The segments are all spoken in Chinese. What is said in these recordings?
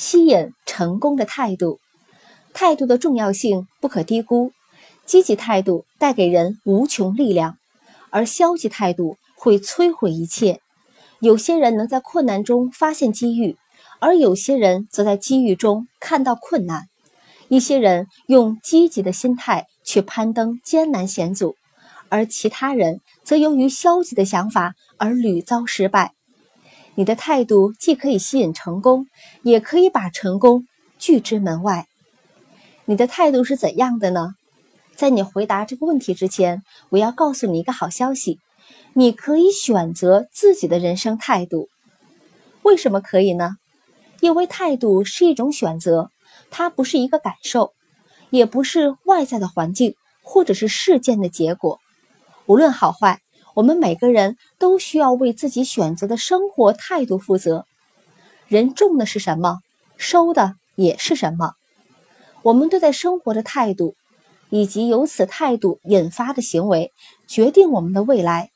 吸引成功的态度，态度的重要性不可低估。积极态度带给人无穷力量，而消极态度会摧毁一切。有些人能在困难中发现机遇，而有些人则在机遇中看到困难。一些人用积极的心态去攀登艰难险阻，而其他人则由于消极的想法而屡遭失败。你的态度既可以吸引成功，也可以把成功拒之门外。你的态度是怎样的呢？在你回答这个问题之前，我要告诉你一个好消息：你可以选择自己的人生态度。为什么可以呢？因为态度是一种选择，它不是一个感受，也不是外在的环境或者是事件的结果。无论好坏。我们每个人都需要为自己选择的生活态度负责。人种的是什么，收的也是什么。我们对待生活的态度，以及由此态度引发的行为，决定我们的未来。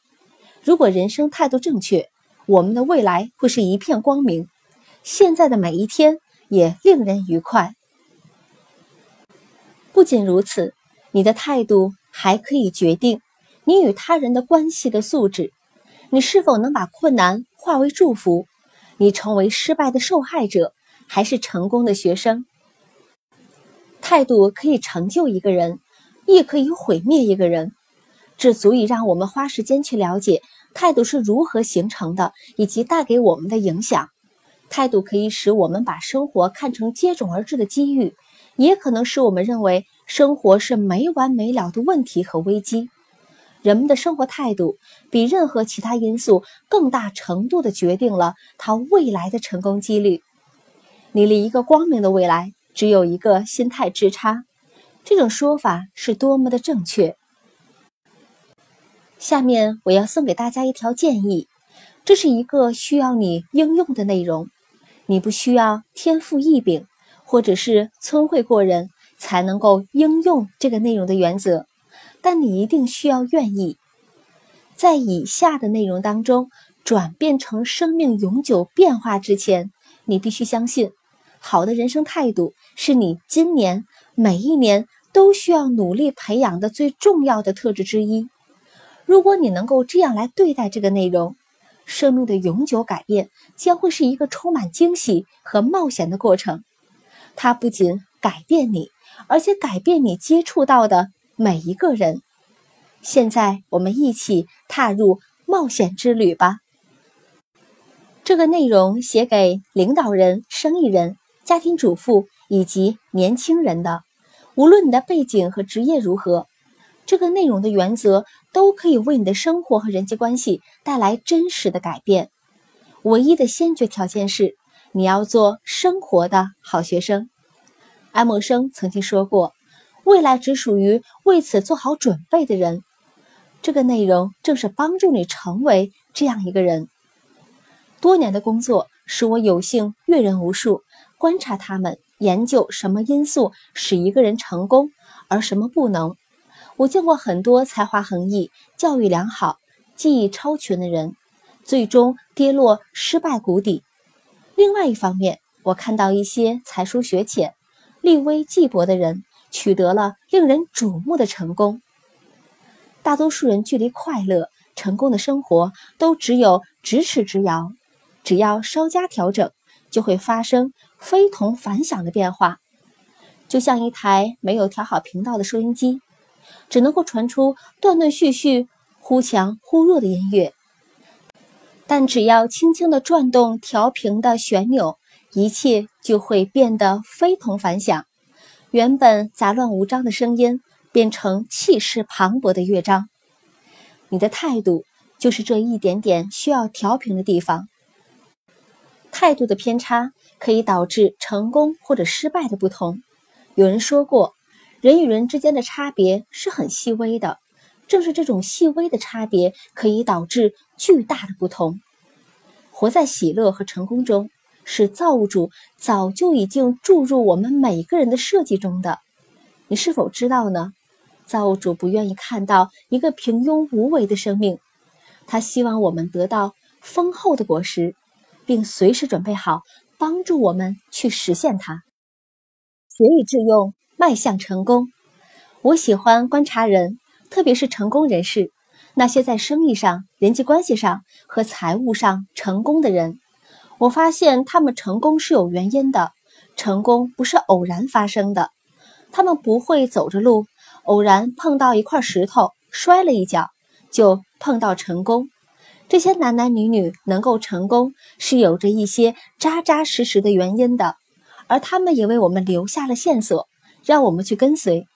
如果人生态度正确，我们的未来会是一片光明。现在的每一天也令人愉快。不仅如此，你的态度还可以决定。你与他人的关系的素质，你是否能把困难化为祝福？你成为失败的受害者，还是成功的学生？态度可以成就一个人，亦可以毁灭一个人。这足以让我们花时间去了解态度是如何形成的，以及带给我们的影响。态度可以使我们把生活看成接踵而至的机遇，也可能使我们认为生活是没完没了的问题和危机。人们的生活态度比任何其他因素更大程度地决定了他未来的成功几率。你离一个光明的未来只有一个心态之差，这种说法是多么的正确。下面我要送给大家一条建议，这是一个需要你应用的内容。你不需要天赋异禀或者是聪慧过人才能够应用这个内容的原则。但你一定需要愿意，在以下的内容当中转变成生命永久变化之前，你必须相信，好的人生态度是你今年每一年都需要努力培养的最重要的特质之一。如果你能够这样来对待这个内容，生命的永久改变将会是一个充满惊喜和冒险的过程。它不仅改变你，而且改变你接触到的。每一个人，现在我们一起踏入冒险之旅吧。这个内容写给领导人、生意人、家庭主妇以及年轻人的。无论你的背景和职业如何，这个内容的原则都可以为你的生活和人际关系带来真实的改变。唯一的先决条件是，你要做生活的好学生。爱默生曾经说过。未来只属于为此做好准备的人。这个内容正是帮助你成为这样一个人。多年的工作使我有幸阅人无数，观察他们，研究什么因素使一个人成功，而什么不能。我见过很多才华横溢、教育良好、技艺超群的人，最终跌落失败谷底。另外一方面，我看到一些才疏学浅、力微技薄的人。取得了令人瞩目的成功。大多数人距离快乐、成功的生活都只有咫尺之遥，只要稍加调整，就会发生非同凡响的变化。就像一台没有调好频道的收音机，只能够传出断断续续、忽强忽弱的音乐。但只要轻轻地转动调频的旋钮，一切就会变得非同凡响。原本杂乱无章的声音变成气势磅礴的乐章。你的态度就是这一点点需要调平的地方。态度的偏差可以导致成功或者失败的不同。有人说过，人与人之间的差别是很细微的，正是这种细微的差别可以导致巨大的不同。活在喜乐和成功中。是造物主早就已经注入我们每个人的设计中的，你是否知道呢？造物主不愿意看到一个平庸无为的生命，他希望我们得到丰厚的果实，并随时准备好帮助我们去实现它。学以致用，迈向成功。我喜欢观察人，特别是成功人士，那些在生意上、人际关系上和财务上成功的人。我发现他们成功是有原因的，成功不是偶然发生的。他们不会走着路，偶然碰到一块石头，摔了一跤，就碰到成功。这些男男女女能够成功，是有着一些扎扎实实的原因的，而他们也为我们留下了线索，让我们去跟随。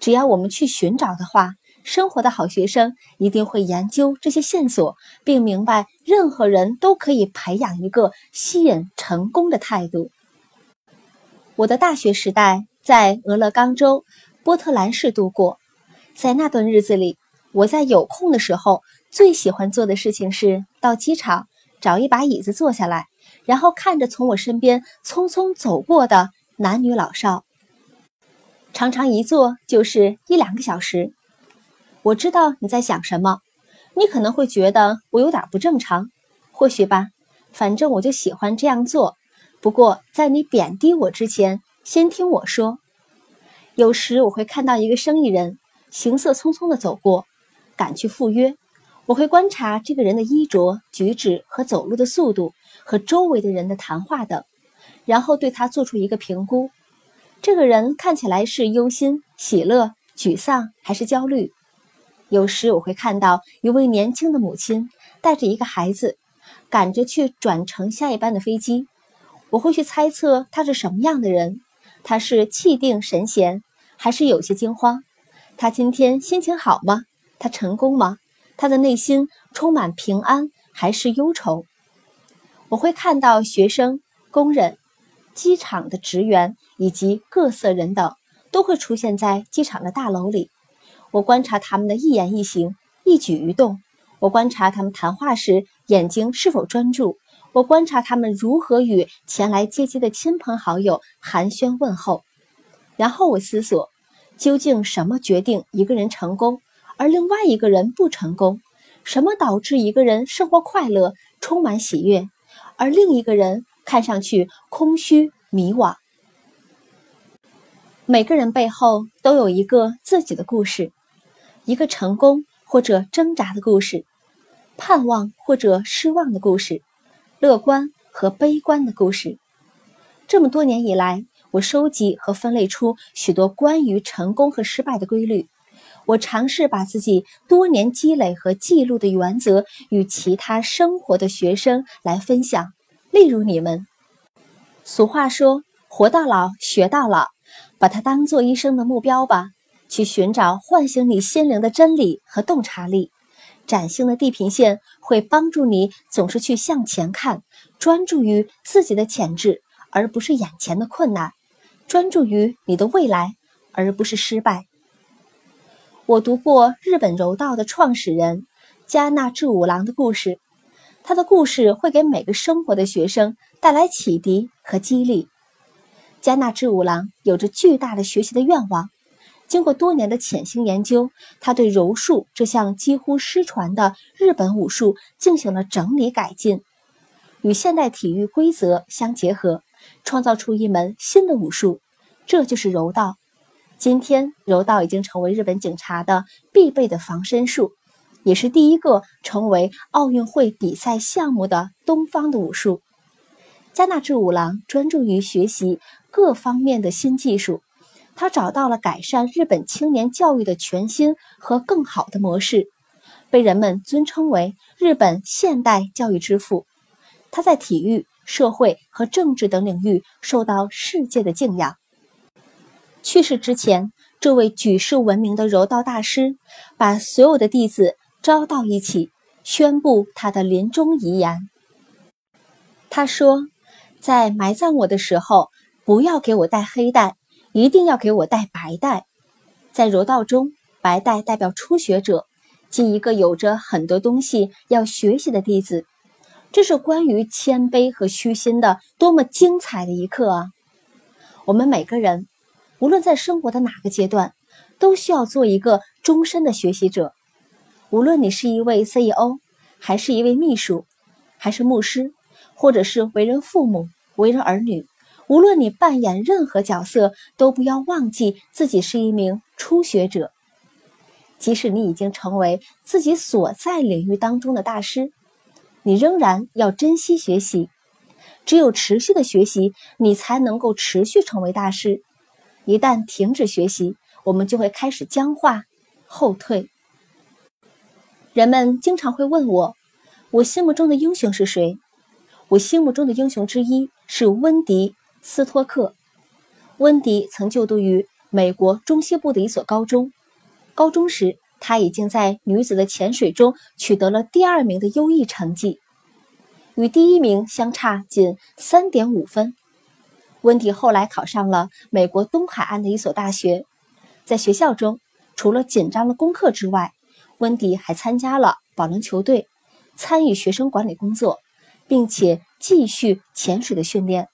只要我们去寻找的话，生活的好学生一定会研究这些线索，并明白任何人都可以培养一个吸引成功的态度。我的大学时代在俄勒冈州波特兰市度过，在那段日子里，我在有空的时候最喜欢做的事情是到机场找一把椅子坐下来，然后看着从我身边匆匆走过的男女老少。常常一坐就是一两个小时，我知道你在想什么，你可能会觉得我有点不正常，或许吧，反正我就喜欢这样做。不过在你贬低我之前，先听我说。有时我会看到一个生意人行色匆匆地走过，赶去赴约，我会观察这个人的衣着、举止和走路的速度，和周围的人的谈话等，然后对他做出一个评估。这个人看起来是忧心、喜乐、沮丧还是焦虑？有时我会看到一位年轻的母亲带着一个孩子，赶着去转乘下一班的飞机。我会去猜测他是什么样的人：他是气定神闲，还是有些惊慌？他今天心情好吗？他成功吗？他的内心充满平安还是忧愁？我会看到学生、工人。机场的职员以及各色人等都会出现在机场的大楼里。我观察他们的一言一行、一举一动。我观察他们谈话时眼睛是否专注。我观察他们如何与前来接机的亲朋好友寒暄问候。然后我思索，究竟什么决定一个人成功，而另外一个人不成功？什么导致一个人生活快乐、充满喜悦，而另一个人？看上去空虚迷惘。每个人背后都有一个自己的故事，一个成功或者挣扎的故事，盼望或者失望的故事，乐观和悲观的故事。这么多年以来，我收集和分类出许多关于成功和失败的规律。我尝试把自己多年积累和记录的原则与其他生活的学生来分享。例如你们，俗话说“活到老，学到老”，把它当做一生的目标吧，去寻找唤醒你心灵的真理和洞察力。崭新的地平线会帮助你总是去向前看，专注于自己的潜质，而不是眼前的困难；专注于你的未来，而不是失败。我读过日本柔道的创始人加纳治五郎的故事。他的故事会给每个生活的学生带来启迪和激励。加纳治五郎有着巨大的学习的愿望，经过多年的潜心研究，他对柔术这项几乎失传的日本武术进行了整理改进，与现代体育规则相结合，创造出一门新的武术，这就是柔道。今天，柔道已经成为日本警察的必备的防身术。也是第一个成为奥运会比赛项目的东方的武术。加纳志五郎专注于学习各方面的新技术，他找到了改善日本青年教育的全新和更好的模式，被人们尊称为日本现代教育之父。他在体育、社会和政治等领域受到世界的敬仰。去世之前，这位举世闻名的柔道大师把所有的弟子。招到一起，宣布他的临终遗言。他说：“在埋葬我的时候，不要给我带黑带，一定要给我带白带。在柔道中，白带代表初学者，即一个有着很多东西要学习的弟子。这是关于谦卑和虚心的多么精彩的一课啊！我们每个人，无论在生活的哪个阶段，都需要做一个终身的学习者。”无论你是一位 CEO，还是一位秘书，还是牧师，或者是为人父母、为人儿女，无论你扮演任何角色，都不要忘记自己是一名初学者。即使你已经成为自己所在领域当中的大师，你仍然要珍惜学习。只有持续的学习，你才能够持续成为大师。一旦停止学习，我们就会开始僵化、后退。人们经常会问我，我心目中的英雄是谁？我心目中的英雄之一是温迪·斯托克。温迪曾就读于美国中西部的一所高中，高中时他已经在女子的潜水中取得了第二名的优异成绩，与第一名相差仅三点五分。温迪后来考上了美国东海岸的一所大学，在学校中，除了紧张的功课之外，温迪还参加了保龄球队，参与学生管理工作，并且继续潜水的训练。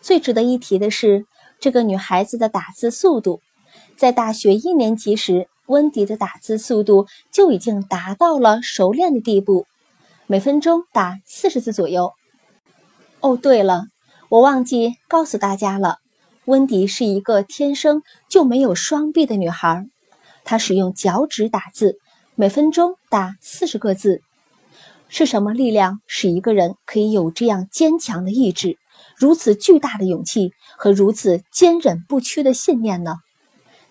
最值得一提的是，这个女孩子的打字速度，在大学一年级时，温迪的打字速度就已经达到了熟练的地步，每分钟打四十字左右。哦，对了，我忘记告诉大家了，温迪是一个天生就没有双臂的女孩，她使用脚趾打字。每分钟打四十个字，是什么力量使一个人可以有这样坚强的意志、如此巨大的勇气和如此坚韧不屈的信念呢？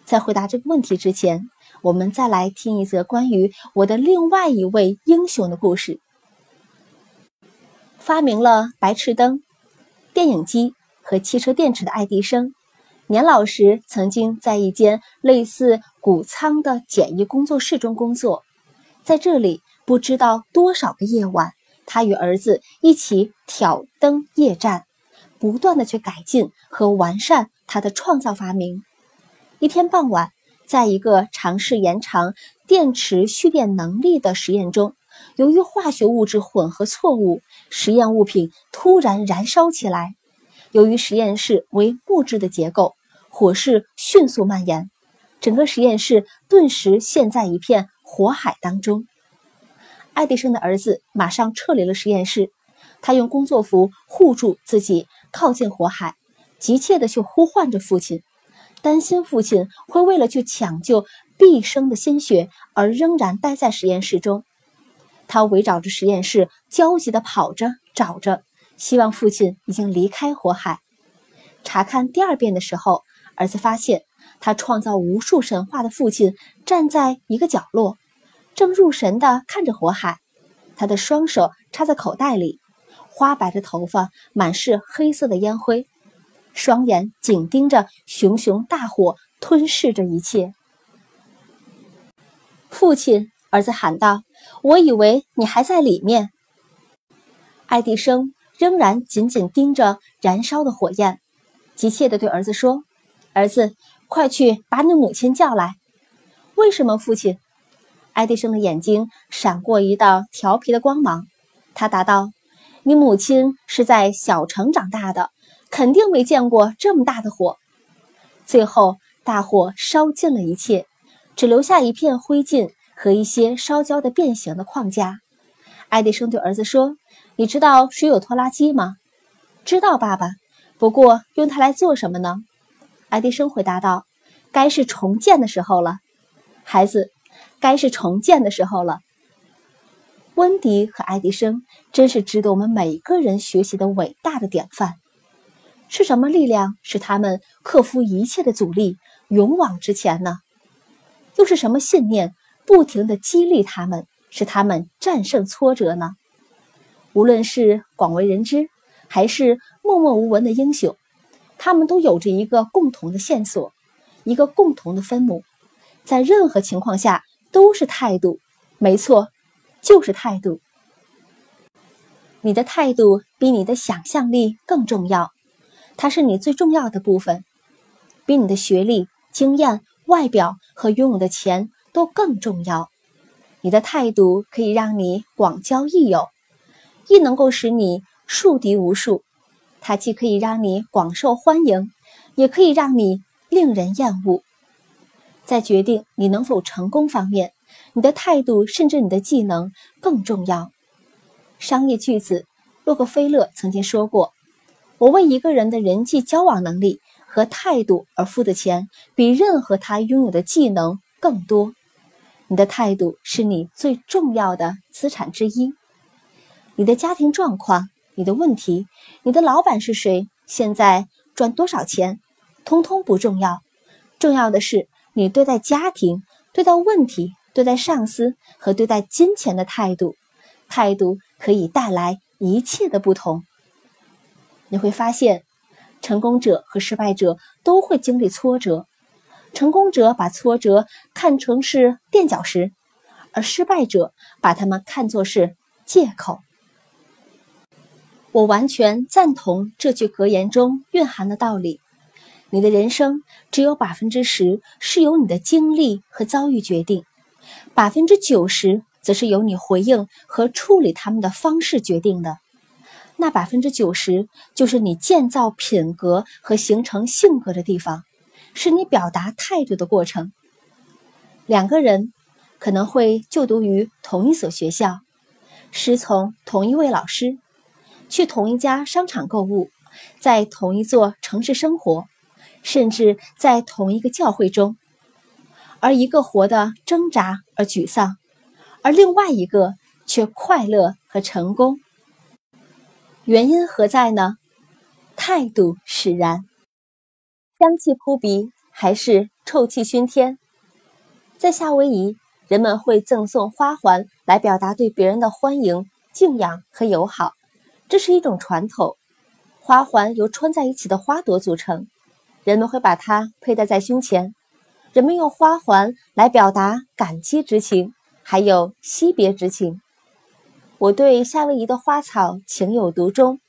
在回答这个问题之前，我们再来听一则关于我的另外一位英雄的故事。发明了白炽灯、电影机和汽车电池的爱迪生。年老时，曾经在一间类似谷仓的简易工作室中工作。在这里，不知道多少个夜晚，他与儿子一起挑灯夜战，不断的去改进和完善他的创造发明。一天傍晚，在一个尝试延长电池蓄电能力的实验中，由于化学物质混合错误，实验物品突然燃烧起来。由于实验室为木质的结构，火势迅速蔓延，整个实验室顿时陷在一片火海当中。爱迪生的儿子马上撤离了实验室，他用工作服护住自己，靠近火海，急切地去呼唤着父亲，担心父亲会为了去抢救毕生的心血而仍然待在实验室中。他围绕着实验室焦急地跑着找着，希望父亲已经离开火海。查看第二遍的时候。儿子发现，他创造无数神话的父亲站在一个角落，正入神地看着火海。他的双手插在口袋里，花白的头发满是黑色的烟灰，双眼紧盯着熊熊大火，吞噬着一切。父亲，儿子喊道：“我以为你还在里面。”爱迪生仍然紧紧盯着燃烧的火焰，急切地对儿子说。儿子，快去把你母亲叫来。为什么，父亲？爱迪生的眼睛闪过一道调皮的光芒。他答道：“你母亲是在小城长大的，肯定没见过这么大的火。”最后，大火烧尽了一切，只留下一片灰烬和一些烧焦的变形的框架。爱迪生对儿子说：“你知道水有拖拉机吗？”“知道，爸爸。不过用它来做什么呢？”爱迪生回答道：“该是重建的时候了，孩子，该是重建的时候了。”温迪和爱迪生真是值得我们每个人学习的伟大的典范。是什么力量使他们克服一切的阻力，勇往直前呢？又是什么信念不停地激励他们，使他们战胜挫折呢？无论是广为人知，还是默默无闻的英雄。他们都有着一个共同的线索，一个共同的分母，在任何情况下都是态度。没错，就是态度。你的态度比你的想象力更重要，它是你最重要的部分，比你的学历、经验、外表和拥有的钱都更重要。你的态度可以让你广交益友，亦能够使你树敌无数。它既可以让你广受欢迎，也可以让你令人厌恶。在决定你能否成功方面，你的态度甚至你的技能更重要。商业巨子洛克菲勒曾经说过：“我为一个人的人际交往能力和态度而付的钱，比任何他拥有的技能更多。你的态度是你最重要的资产之一。你的家庭状况、你的问题、你的老板是谁、现在赚多少钱，通通不重要。重要的是你对待家庭、对待问题、对待上司和对待金钱的态度。态度可以带来一切的不同。你会发现，成功者和失败者都会经历挫折。成功者把挫折看成是垫脚石，而失败者把他们看作是借口。我完全赞同这句格言中蕴含的道理：你的人生只有百分之十是由你的经历和遭遇决定，百分之九十则是由你回应和处理他们的方式决定的。那百分之九十就是你建造品格和形成性格的地方，是你表达态度的过程。两个人可能会就读于同一所学校，师从同一位老师，去同一家商场购物，在同一座城市生活，甚至在同一个教会中，而一个活得挣扎而沮丧，而另外一个却快乐和成功。原因何在呢？态度使然，香气扑鼻还是臭气熏天？在夏威夷，人们会赠送花环来表达对别人的欢迎、敬仰和友好，这是一种传统。花环由穿在一起的花朵组成，人们会把它佩戴在胸前。人们用花环来表达感激之情，还有惜别之情。我对夏威夷的花草情有独钟，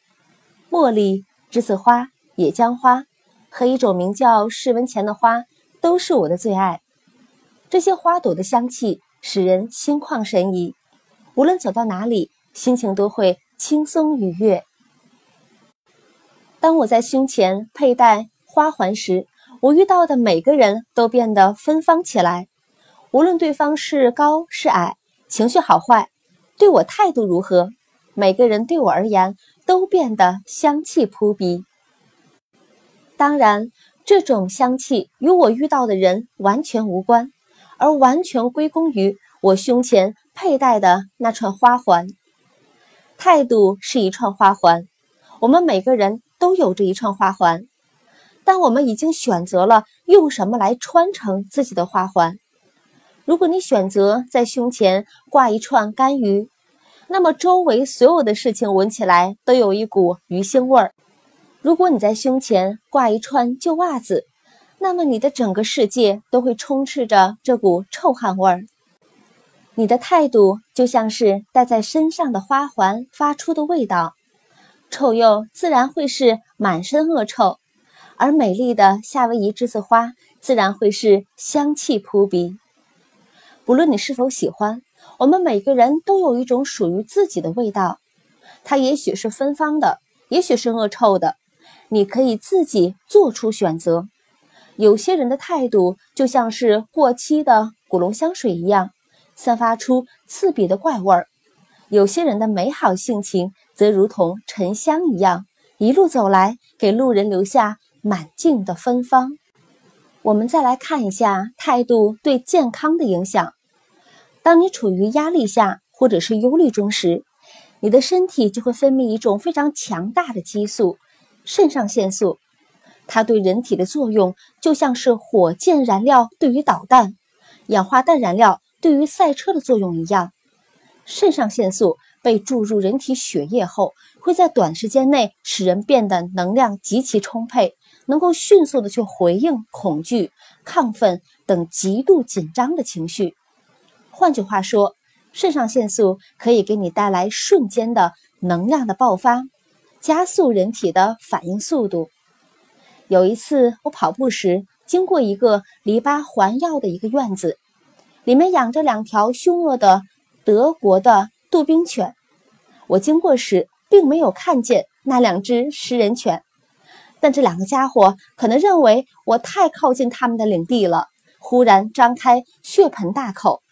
茉莉、栀子花、野姜花和一种名叫世文钱的花都是我的最爱。这些花朵的香气使人心旷神怡，无论走到哪里，心情都会轻松愉悦。当我在胸前佩戴花环时，我遇到的每个人都变得芬芳起来，无论对方是高是矮，情绪好坏。对我态度如何？每个人对我而言都变得香气扑鼻。当然，这种香气与我遇到的人完全无关，而完全归功于我胸前佩戴的那串花环。态度是一串花环，我们每个人都有着一串花环，但我们已经选择了用什么来穿成自己的花环。如果你选择在胸前挂一串干鱼，那么周围所有的事情闻起来都有一股鱼腥味儿。如果你在胸前挂一串旧袜子，那么你的整个世界都会充斥着这股臭汗味儿。你的态度就像是戴在身上的花环发出的味道，臭鼬自然会是满身恶臭，而美丽的夏威夷栀子花自然会是香气扑鼻。不论你是否喜欢，我们每个人都有一种属于自己的味道，它也许是芬芳的，也许是恶臭的，你可以自己做出选择。有些人的态度就像是过期的古龙香水一样，散发出刺鼻的怪味儿；有些人的美好性情则如同沉香一样，一路走来给路人留下满径的芬芳。我们再来看一下态度对健康的影响。当你处于压力下或者是忧虑中时，你的身体就会分泌一种非常强大的激素——肾上腺素。它对人体的作用就像是火箭燃料对于导弹、氧化氮燃料对于赛车的作用一样。肾上腺素被注入人体血液后，会在短时间内使人变得能量极其充沛，能够迅速的去回应恐惧、亢奋等极度紧张的情绪。换句话说，肾上腺素可以给你带来瞬间的能量的爆发，加速人体的反应速度。有一次我跑步时，经过一个篱笆环绕的一个院子，里面养着两条凶恶的德国的杜宾犬。我经过时，并没有看见那两只食人犬，但这两个家伙可能认为我太靠近他们的领地了，忽然张开血盆大口。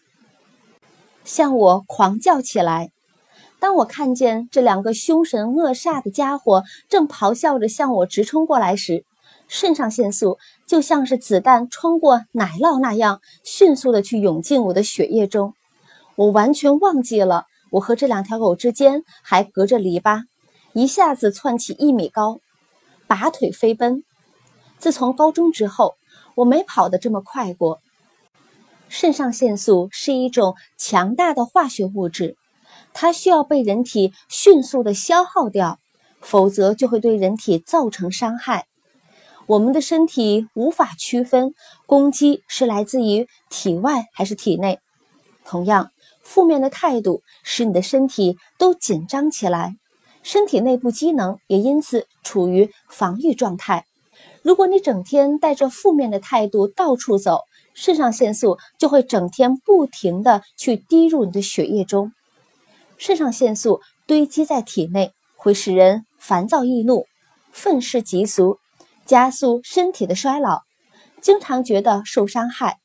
向我狂叫起来，当我看见这两个凶神恶煞的家伙正咆哮着向我直冲过来时，肾上腺素就像是子弹穿过奶酪那样，迅速的去涌进我的血液中。我完全忘记了我和这两条狗之间还隔着篱笆，一下子窜起一米高，拔腿飞奔。自从高中之后，我没跑得这么快过。肾上腺素是一种强大的化学物质，它需要被人体迅速的消耗掉，否则就会对人体造成伤害。我们的身体无法区分攻击是来自于体外还是体内。同样，负面的态度使你的身体都紧张起来，身体内部机能也因此处于防御状态。如果你整天带着负面的态度到处走，肾上腺素就会整天不停的去滴入你的血液中。肾上腺素堆积在体内，会使人烦躁易怒、愤世嫉俗，加速身体的衰老，经常觉得受伤害。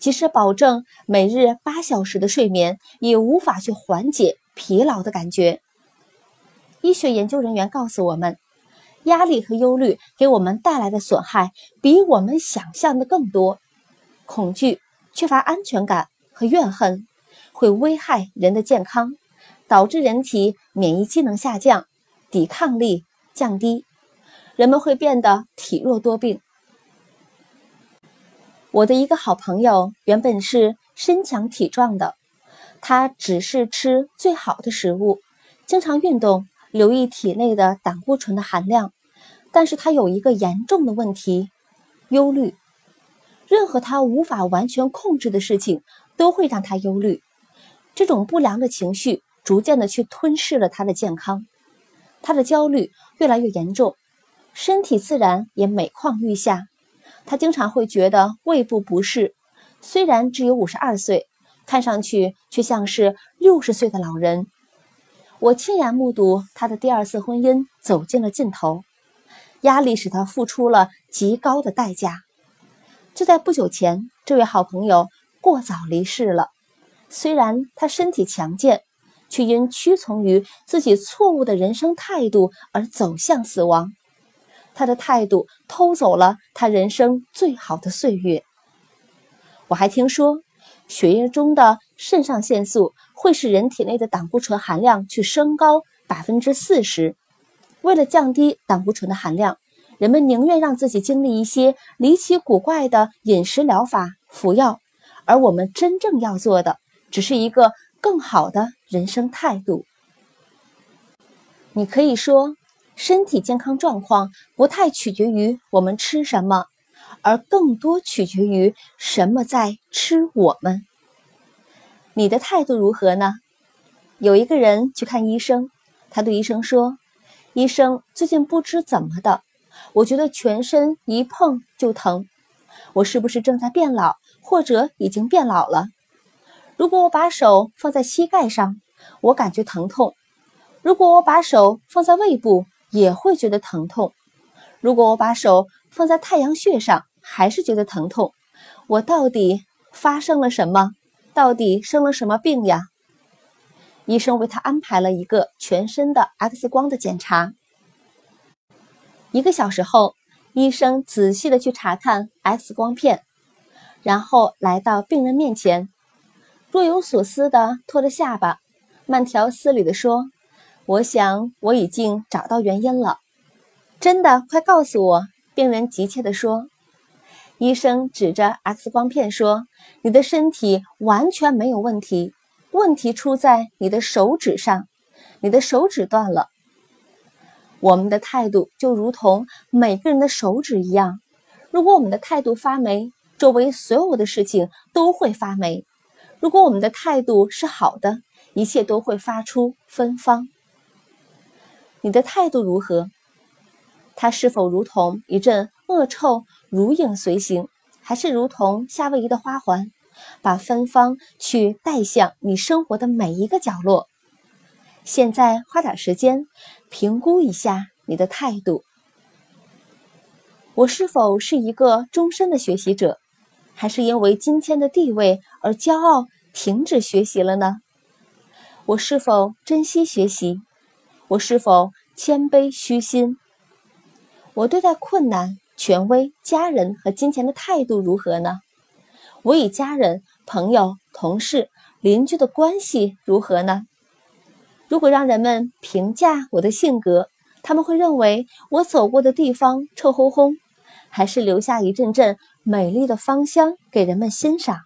即使保证每日八小时的睡眠，也无法去缓解疲劳的感觉。医学研究人员告诉我们。压力和忧虑给我们带来的损害比我们想象的更多。恐惧、缺乏安全感和怨恨会危害人的健康，导致人体免疫机能下降，抵抗力降低，人们会变得体弱多病。我的一个好朋友原本是身强体壮的，他只是吃最好的食物，经常运动。留意体内的胆固醇的含量，但是他有一个严重的问题——忧虑。任何他无法完全控制的事情都会让他忧虑。这种不良的情绪逐渐的去吞噬了他的健康，他的焦虑越来越严重，身体自然也每况愈下。他经常会觉得胃部不适，虽然只有五十二岁，看上去却像是六十岁的老人。我亲眼目睹他的第二次婚姻走进了尽头，压力使他付出了极高的代价。就在不久前，这位好朋友过早离世了。虽然他身体强健，却因屈从于自己错误的人生态度而走向死亡。他的态度偷走了他人生最好的岁月。我还听说。血液中的肾上腺素会使人体内的胆固醇含量去升高百分之四十。为了降低胆固醇的含量，人们宁愿让自己经历一些离奇古怪的饮食疗法、服药，而我们真正要做的，只是一个更好的人生态度。你可以说，身体健康状况不太取决于我们吃什么。而更多取决于什么在吃我们。你的态度如何呢？有一个人去看医生，他对医生说：“医生，最近不知怎么的，我觉得全身一碰就疼，我是不是正在变老，或者已经变老了？如果我把手放在膝盖上，我感觉疼痛；如果我把手放在胃部，也会觉得疼痛；如果我把手放在太阳穴上。”还是觉得疼痛，我到底发生了什么？到底生了什么病呀？医生为他安排了一个全身的 X 光的检查。一个小时后，医生仔细的去查看 X 光片，然后来到病人面前，若有所思的托着下巴，慢条斯理的说：“我想我已经找到原因了。”真的，快告诉我！病人急切的说。医生指着 X 光片说：“你的身体完全没有问题，问题出在你的手指上，你的手指断了。我们的态度就如同每个人的手指一样，如果我们的态度发霉，周围所有的事情都会发霉；如果我们的态度是好的，一切都会发出芬芳。你的态度如何？它是否如同一阵恶臭？”如影随形，还是如同夏威夷的花环，把芬芳去带向你生活的每一个角落。现在花点时间评估一下你的态度：我是否是一个终身的学习者，还是因为今天的地位而骄傲，停止学习了呢？我是否珍惜学习？我是否谦卑虚心？我对待困难、权威、家人和金钱的态度如何呢？我与家人、朋友、同事、邻居的关系如何呢？如果让人们评价我的性格，他们会认为我走过的地方臭烘烘，还是留下一阵阵美丽的芳香给人们欣赏？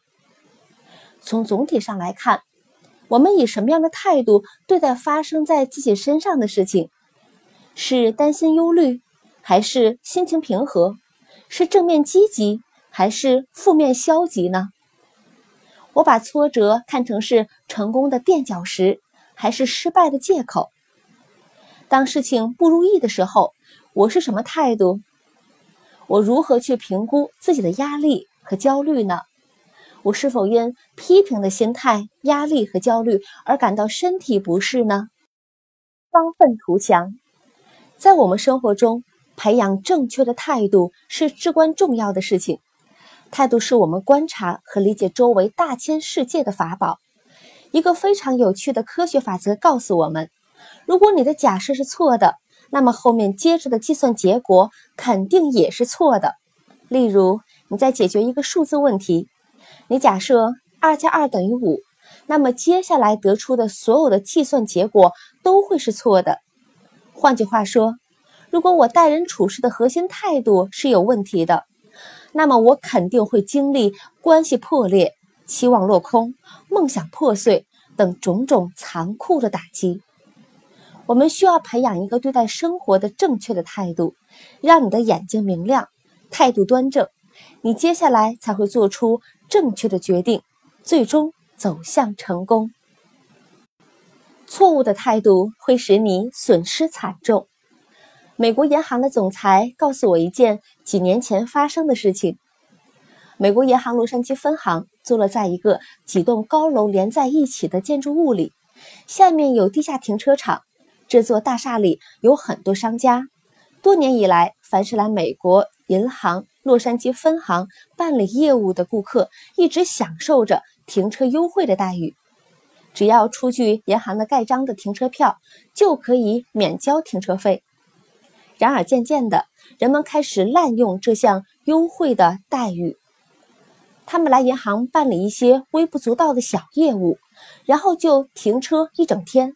从总体上来看。我们以什么样的态度对待发生在自己身上的事情？是担心忧虑，还是心情平和？是正面积极，还是负面消极呢？我把挫折看成是成功的垫脚石，还是失败的借口？当事情不如意的时候，我是什么态度？我如何去评估自己的压力和焦虑呢？我是否因批评的心态、压力和焦虑而感到身体不适呢？方奋图强，在我们生活中，培养正确的态度是至关重要的事情。态度是我们观察和理解周围大千世界的法宝。一个非常有趣的科学法则告诉我们：如果你的假设是错的，那么后面接着的计算结果肯定也是错的。例如，你在解决一个数字问题。你假设二加二等于五，那么接下来得出的所有的计算结果都会是错的。换句话说，如果我待人处事的核心态度是有问题的，那么我肯定会经历关系破裂、期望落空、梦想破碎等种种残酷的打击。我们需要培养一个对待生活的正确的态度，让你的眼睛明亮，态度端正。你接下来才会做出正确的决定，最终走向成功。错误的态度会使你损失惨重。美国银行的总裁告诉我一件几年前发生的事情：美国银行洛杉矶分行坐落在一个几栋高楼连在一起的建筑物里，下面有地下停车场。这座大厦里有很多商家。多年以来，凡是来美国银行，洛杉矶分行办理业务的顾客一直享受着停车优惠的待遇，只要出具银行的盖章的停车票，就可以免交停车费。然而，渐渐的，人们开始滥用这项优惠的待遇，他们来银行办理一些微不足道的小业务，然后就停车一整天，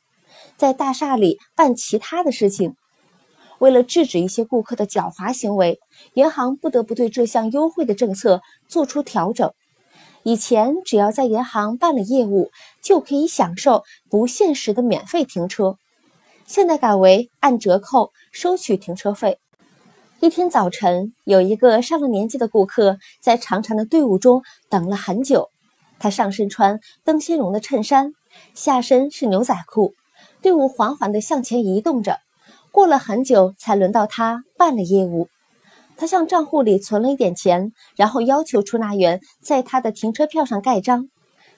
在大厦里办其他的事情。为了制止一些顾客的狡猾行为，银行不得不对这项优惠的政策做出调整。以前只要在银行办理业务，就可以享受不限时的免费停车，现在改为按折扣收取停车费。一天早晨，有一个上了年纪的顾客在长长的队伍中等了很久。他上身穿灯芯绒的衬衫，下身是牛仔裤。队伍缓缓地向前移动着。过了很久，才轮到他办了业务。他向账户里存了一点钱，然后要求出纳员在他的停车票上盖章。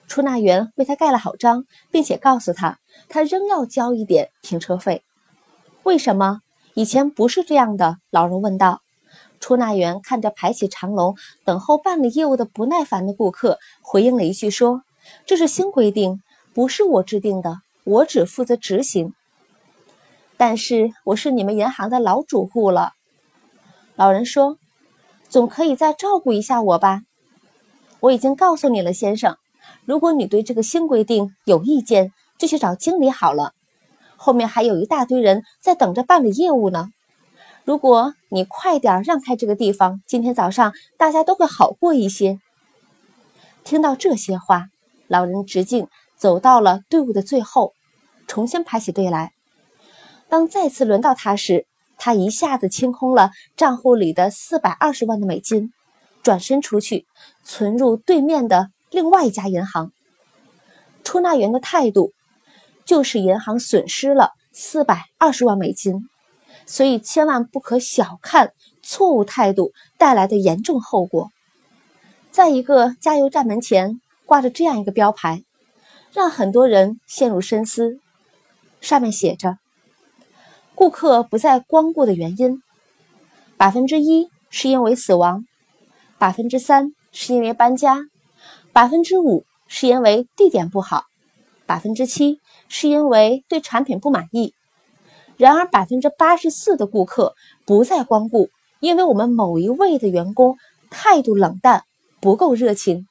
出纳员为他盖了好章，并且告诉他，他仍要交一点停车费。为什么以前不是这样的？老人问道。出纳员看着排起长龙等候办理业务的不耐烦的顾客，回应了一句说：“这是新规定，不是我制定的，我只负责执行。”但是我是你们银行的老主户了，老人说：“总可以再照顾一下我吧？”我已经告诉你了，先生。如果你对这个新规定有意见，就去找经理好了。后面还有一大堆人在等着办理业务呢。如果你快点让开这个地方，今天早上大家都会好过一些。听到这些话，老人直径走到了队伍的最后，重新排起队来。当再次轮到他时，他一下子清空了账户里的四百二十万的美金，转身出去存入对面的另外一家银行。出纳员的态度就是银行损失了四百二十万美金，所以千万不可小看错误态度带来的严重后果。在一个加油站门前挂着这样一个标牌，让很多人陷入深思，上面写着。顾客不再光顾的原因，百分之一是因为死亡，百分之三是因为搬家，百分之五是因为地点不好，百分之七是因为对产品不满意。然而，百分之八十四的顾客不再光顾，因为我们某一位的员工态度冷淡，不够热情。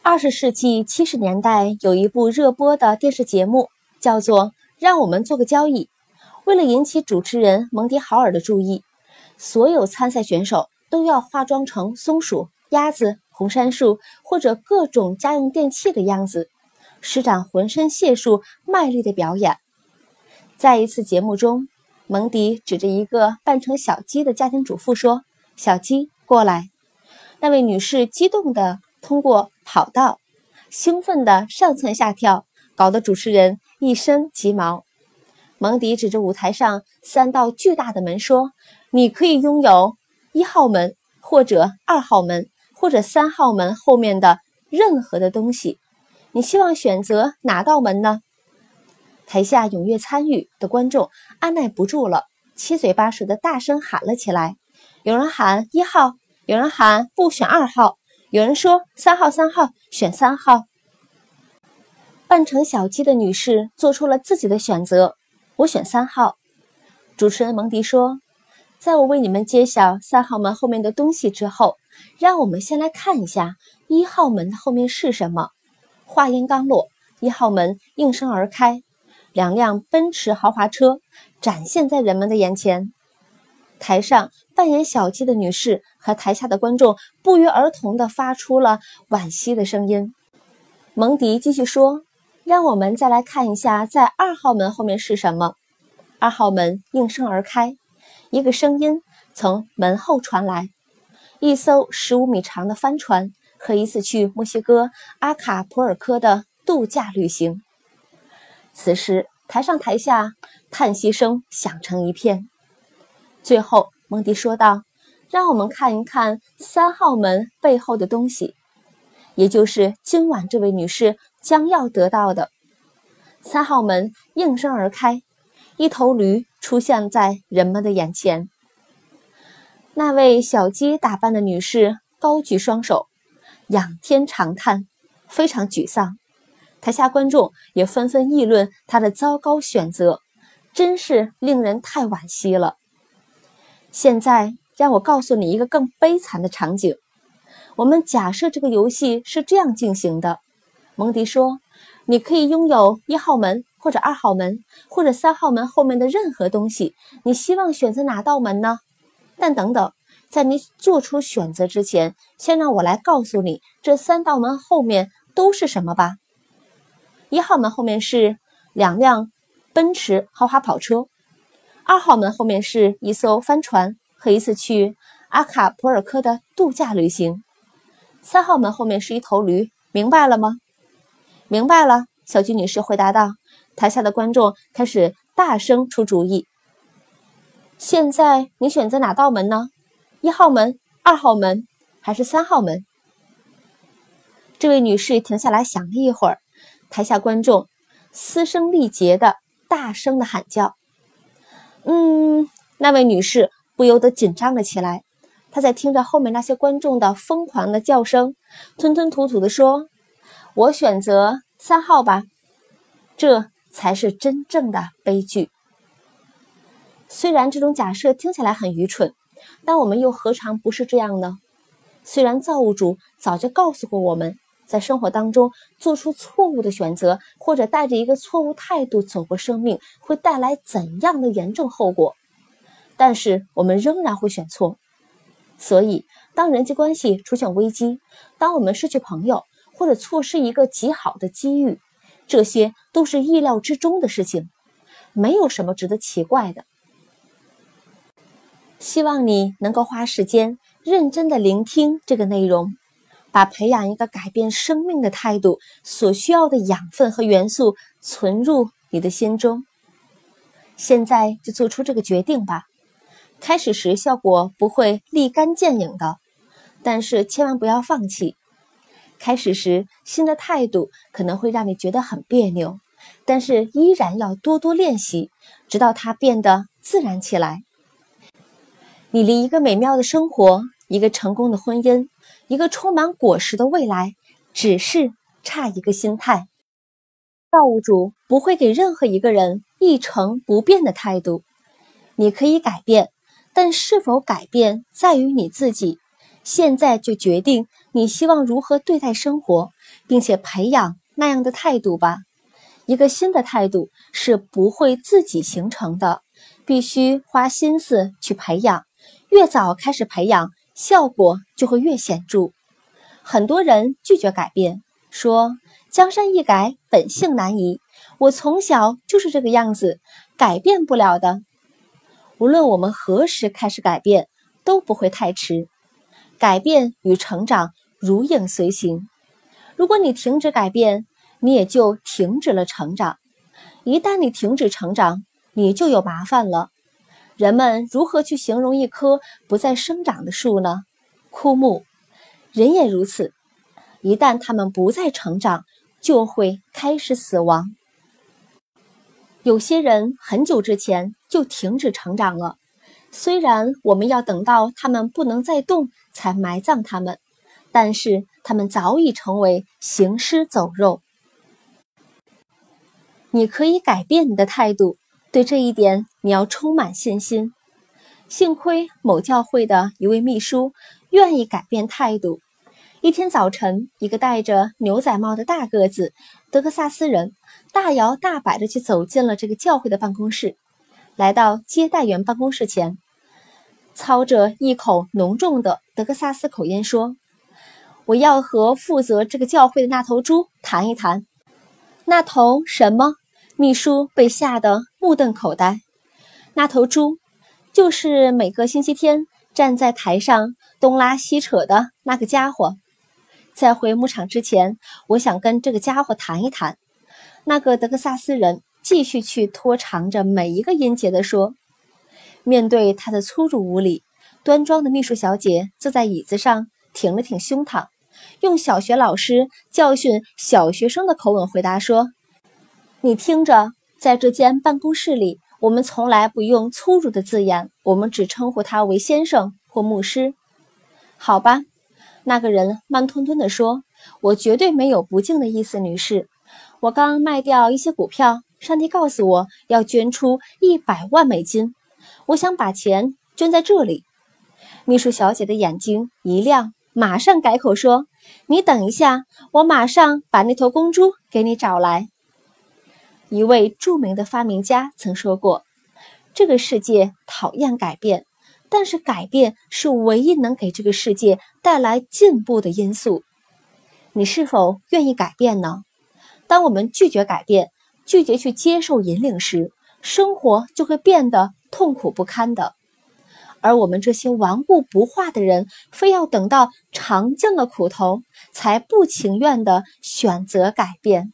二十世纪七十年代有一部热播的电视节目，叫做《让我们做个交易》。为了引起主持人蒙迪豪尔的注意，所有参赛选手都要化妆成松鼠、鸭子、红杉树或者各种家用电器的样子，施展浑身解数，卖力的表演。在一次节目中，蒙迪指着一个扮成小鸡的家庭主妇说：“小鸡，过来。”那位女士激动地通过跑道，兴奋地上蹿下跳，搞得主持人一身鸡毛。蒙迪指着舞台上三道巨大的门说：“你可以拥有一号门，或者二号门，或者三号门后面的任何的东西。你希望选择哪道门呢？”台下踊跃参与的观众按耐不住了，七嘴八舌的大声喊了起来。有人喊一号，有人喊不选二号，有人说三号三号选三号。扮成小鸡的女士做出了自己的选择，我选三号。主持人蒙迪说：“在我为你们揭晓三号门后面的东西之后，让我们先来看一下一号门的后面是什么。”话音刚落，一号门应声而开。两辆奔驰豪华车展现在人们的眼前，台上扮演小鸡的女士和台下的观众不约而同地发出了惋惜的声音。蒙迪继续说：“让我们再来看一下，在二号门后面是什么。”二号门应声而开，一个声音从门后传来：“一艘十五米长的帆船和一次去墨西哥阿卡普尔科的度假旅行。”此时，台上台下叹息声响成一片。最后，蒙迪说道：“让我们看一看三号门背后的东西，也就是今晚这位女士将要得到的。”三号门应声而开，一头驴出现在人们的眼前。那位小鸡打扮的女士高举双手，仰天长叹，非常沮丧。台下观众也纷纷议论她的糟糕选择，真是令人太惋惜了。现在让我告诉你一个更悲惨的场景。我们假设这个游戏是这样进行的：蒙迪说，你可以拥有一号门，或者二号门，或者三号门后面的任何东西。你希望选择哪道门呢？但等等，在你做出选择之前，先让我来告诉你这三道门后面都是什么吧。一号门后面是两辆奔驰豪华跑车，二号门后面是一艘帆船和一次去阿卡普尔科的度假旅行，三号门后面是一头驴，明白了吗？明白了，小菊女士回答道。台下的观众开始大声出主意。现在你选择哪道门呢？一号门、二号门还是三号门？这位女士停下来想了一会儿。台下观众嘶声力竭的大声的喊叫，嗯，那位女士不由得紧张了起来。她在听着后面那些观众的疯狂的叫声，吞吞吐吐地说：“我选择三号吧。”这才是真正的悲剧。虽然这种假设听起来很愚蠢，但我们又何尝不是这样呢？虽然造物主早就告诉过我们。在生活当中做出错误的选择，或者带着一个错误态度走过生命，会带来怎样的严重后果？但是我们仍然会选错。所以，当人际关系出现危机，当我们失去朋友，或者错失一个极好的机遇，这些都是意料之中的事情，没有什么值得奇怪的。希望你能够花时间认真的聆听这个内容。把培养一个改变生命的态度所需要的养分和元素存入你的心中。现在就做出这个决定吧。开始时效果不会立竿见影的，但是千万不要放弃。开始时新的态度可能会让你觉得很别扭，但是依然要多多练习，直到它变得自然起来。你离一个美妙的生活，一个成功的婚姻。一个充满果实的未来，只是差一个心态。造物主不会给任何一个人一成不变的态度。你可以改变，但是否改变在于你自己。现在就决定你希望如何对待生活，并且培养那样的态度吧。一个新的态度是不会自己形成的，必须花心思去培养。越早开始培养，效果就会越显著。很多人拒绝改变，说“江山易改，本性难移”。我从小就是这个样子，改变不了的。无论我们何时开始改变，都不会太迟。改变与成长如影随形。如果你停止改变，你也就停止了成长。一旦你停止成长，你就有麻烦了。人们如何去形容一棵不再生长的树呢？枯木。人也如此。一旦他们不再成长，就会开始死亡。有些人很久之前就停止成长了。虽然我们要等到他们不能再动才埋葬他们，但是他们早已成为行尸走肉。你可以改变你的态度，对这一点你要充满信心。幸亏某教会的一位秘书愿意改变态度。一天早晨，一个戴着牛仔帽的大个子德克萨斯人大摇大摆地就走进了这个教会的办公室，来到接待员办公室前。操着一口浓重的德克萨斯口音说：“我要和负责这个教会的那头猪谈一谈。”那头什么？秘书被吓得目瞪口呆。那头猪，就是每个星期天站在台上东拉西扯的那个家伙。在回牧场之前，我想跟这个家伙谈一谈。那个德克萨斯人继续去拖长着每一个音节地说。面对他的粗鲁无礼，端庄的秘书小姐坐在椅子上，挺了挺胸膛，用小学老师教训小学生的口吻回答说：“你听着，在这间办公室里，我们从来不用粗鲁的字眼，我们只称呼他为先生或牧师。”好吧，那个人慢吞吞地说：“我绝对没有不敬的意思，女士。我刚卖掉一些股票，上帝告诉我要捐出一百万美金。”我想把钱捐在这里。秘书小姐的眼睛一亮，马上改口说：“你等一下，我马上把那头公猪给你找来。”一位著名的发明家曾说过：“这个世界讨厌改变，但是改变是唯一能给这个世界带来进步的因素。”你是否愿意改变呢？当我们拒绝改变，拒绝去接受引领时，生活就会变得。痛苦不堪的，而我们这些顽固不化的人，非要等到尝尽了苦头，才不情愿的选择改变。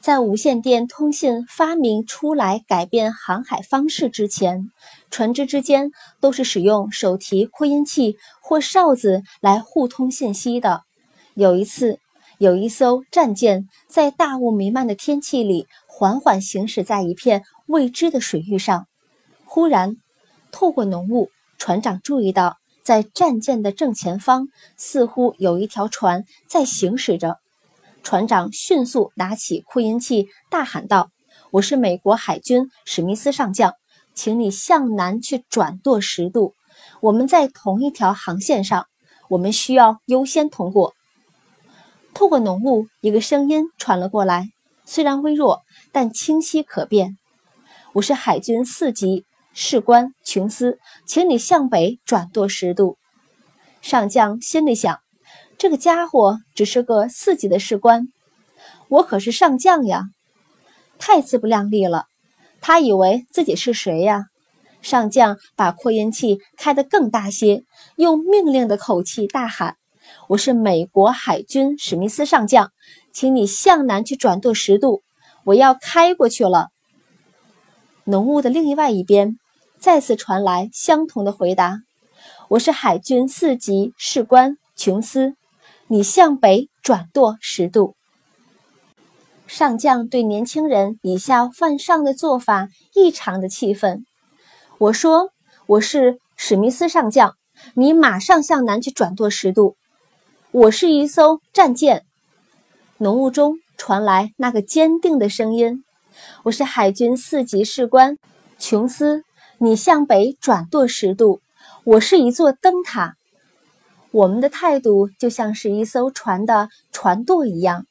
在无线电通信发明出来改变航海方式之前，船只之间都是使用手提扩音器或哨子来互通信息的。有一次，有一艘战舰在大雾弥漫的天气里缓缓行驶在一片。未知的水域上，忽然透过浓雾，船长注意到，在战舰的正前方似乎有一条船在行驶着。船长迅速拿起扩音器，大喊道：“我是美国海军史密斯上将，请你向南去转舵十度。我们在同一条航线上，我们需要优先通过。”透过浓雾，一个声音传了过来，虽然微弱，但清晰可辨。我是海军四级士官琼斯，请你向北转舵十度。上将心里想：这个家伙只是个四级的士官，我可是上将呀，太自不量力了。他以为自己是谁呀？上将把扩音器开得更大些，用命令的口气大喊：“我是美国海军史密斯上将，请你向南去转舵十度，我要开过去了。”浓雾的另外一边，再次传来相同的回答：“我是海军四级士官琼斯，你向北转舵十度。”上将对年轻人以下犯上的做法异常的气愤。我说：“我是史密斯上将，你马上向南去转舵十度。我是一艘战舰。”浓雾中传来那个坚定的声音：“我是海军四级士官琼斯，你向北转舵十度，我是一座灯塔。”我们的态度就像是一艘船的船舵一样，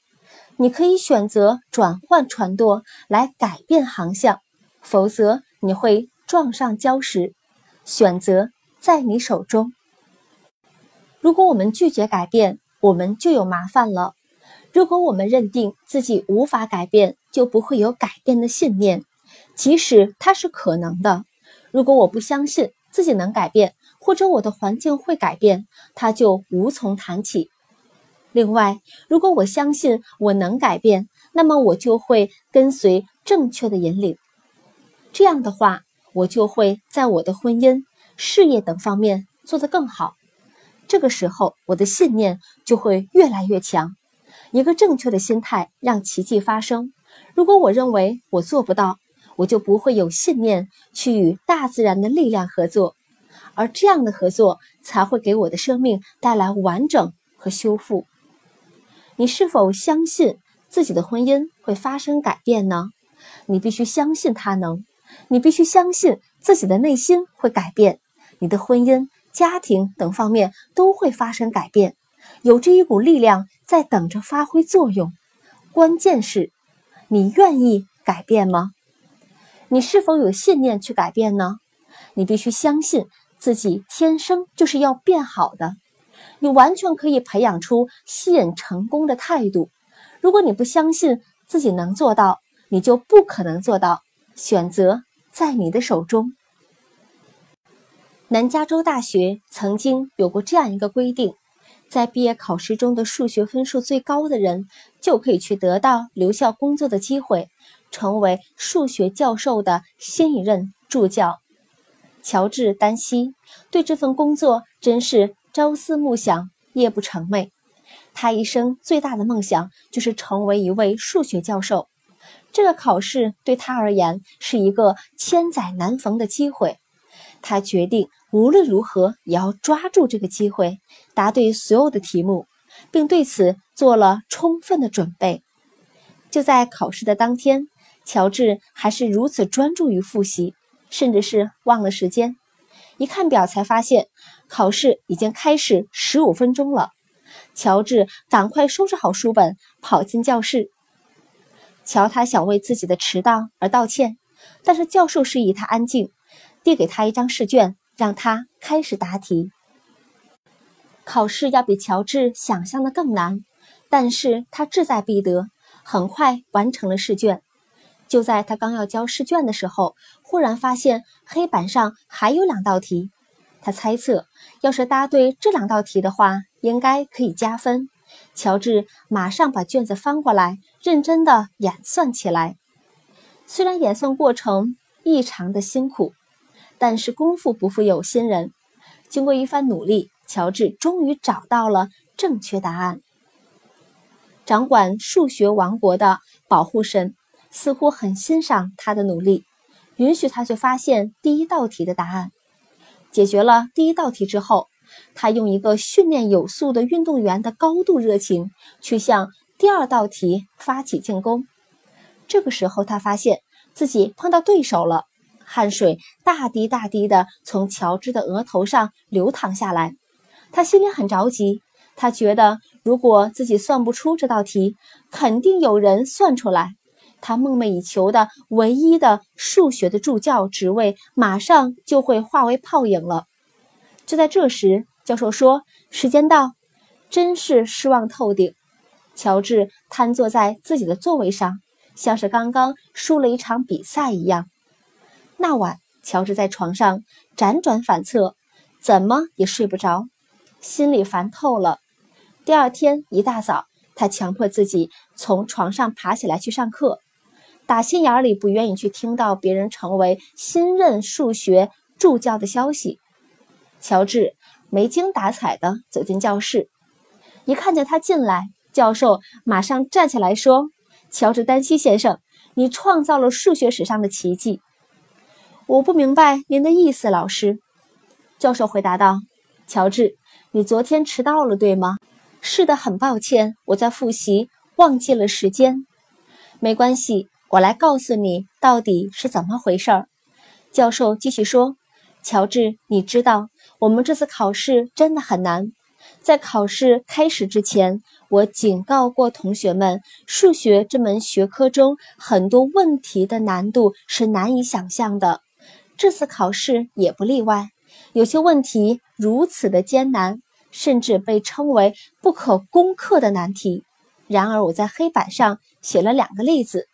你可以选择转换船舵来改变航向，否则你会撞上礁石。选择在你手中。如果我们拒绝改变，我们就有麻烦了。如果我们认定自己无法改变，就不会有改变的信念，即使它是可能的。如果我不相信自己能改变，或者我的环境会改变，它就无从谈起。另外，如果我相信我能改变，那么我就会跟随正确的引领。这样的话，我就会在我的婚姻、事业等方面做得更好。这个时候，我的信念就会越来越强。一个正确的心态让奇迹发生。如果我认为我做不到，我就不会有信念去与大自然的力量合作，而这样的合作才会给我的生命带来完整和修复。你是否相信自己的婚姻会发生改变呢？你必须相信它能，你必须相信自己的内心会改变，你的婚姻。家庭等方面都会发生改变，有这一股力量在等着发挥作用。关键是，你愿意改变吗？你是否有信念去改变呢？你必须相信自己天生就是要变好的。你完全可以培养出吸引成功的态度。如果你不相信自己能做到，你就不可能做到。选择在你的手中。南加州大学曾经有过这样一个规定：在毕业考试中的数学分数最高的人，就可以去得到留校工作的机会，成为数学教授的新一任助教。乔治·丹西对这份工作真是朝思暮想，夜不成寐。他一生最大的梦想就是成为一位数学教授。这个考试对他而言是一个千载难逢的机会。他决定无论如何也要抓住这个机会，答对所有的题目，并对此做了充分的准备。就在考试的当天，乔治还是如此专注于复习，甚至是忘了时间。一看表，才发现考试已经开始十五分钟了。乔治赶快收拾好书本，跑进教室。乔他想为自己的迟到而道歉，但是教授示意他安静。递给他一张试卷，让他开始答题。考试要比乔治想象的更难，但是他志在必得，很快完成了试卷。就在他刚要交试卷的时候，忽然发现黑板上还有两道题。他猜测，要是答对这两道题的话，应该可以加分。乔治马上把卷子翻过来，认真的演算起来。虽然演算过程异常的辛苦。但是功夫不负有心人，经过一番努力，乔治终于找到了正确答案。掌管数学王国的保护神似乎很欣赏他的努力，允许他去发现第一道题的答案。解决了第一道题之后，他用一个训练有素的运动员的高度热情去向第二道题发起进攻。这个时候，他发现自己碰到对手了。汗水大滴大滴的从乔治的额头上流淌下来，他心里很着急。他觉得如果自己算不出这道题，肯定有人算出来。他梦寐以求的唯一的数学的助教职位马上就会化为泡影了。就在这时，教授说：“时间到。”真是失望透顶。乔治瘫坐在自己的座位上，像是刚刚输了一场比赛一样。那晚，乔治在床上辗转反侧，怎么也睡不着，心里烦透了。第二天一大早，他强迫自己从床上爬起来去上课，打心眼里不愿意去听到别人成为新任数学助教的消息。乔治没精打采地走进教室，一看见他进来，教授马上站起来说：“乔治·丹西先生，你创造了数学史上的奇迹。”我不明白您的意思，老师。教授回答道：“乔治，你昨天迟到了，对吗？”“是的，很抱歉，我在复习忘记了时间。没关系，我来告诉你到底是怎么回事儿。教授继续说：“乔治，你知道我们这次考试真的很难。在考试开始之前，我警告过同学们，数学这门学科中很多问题的难度是难以想象的。这次考试也不例外，有些问题如此的艰难。”甚至被称为不可攻克的难题。然而，我在黑板上写了两个例子，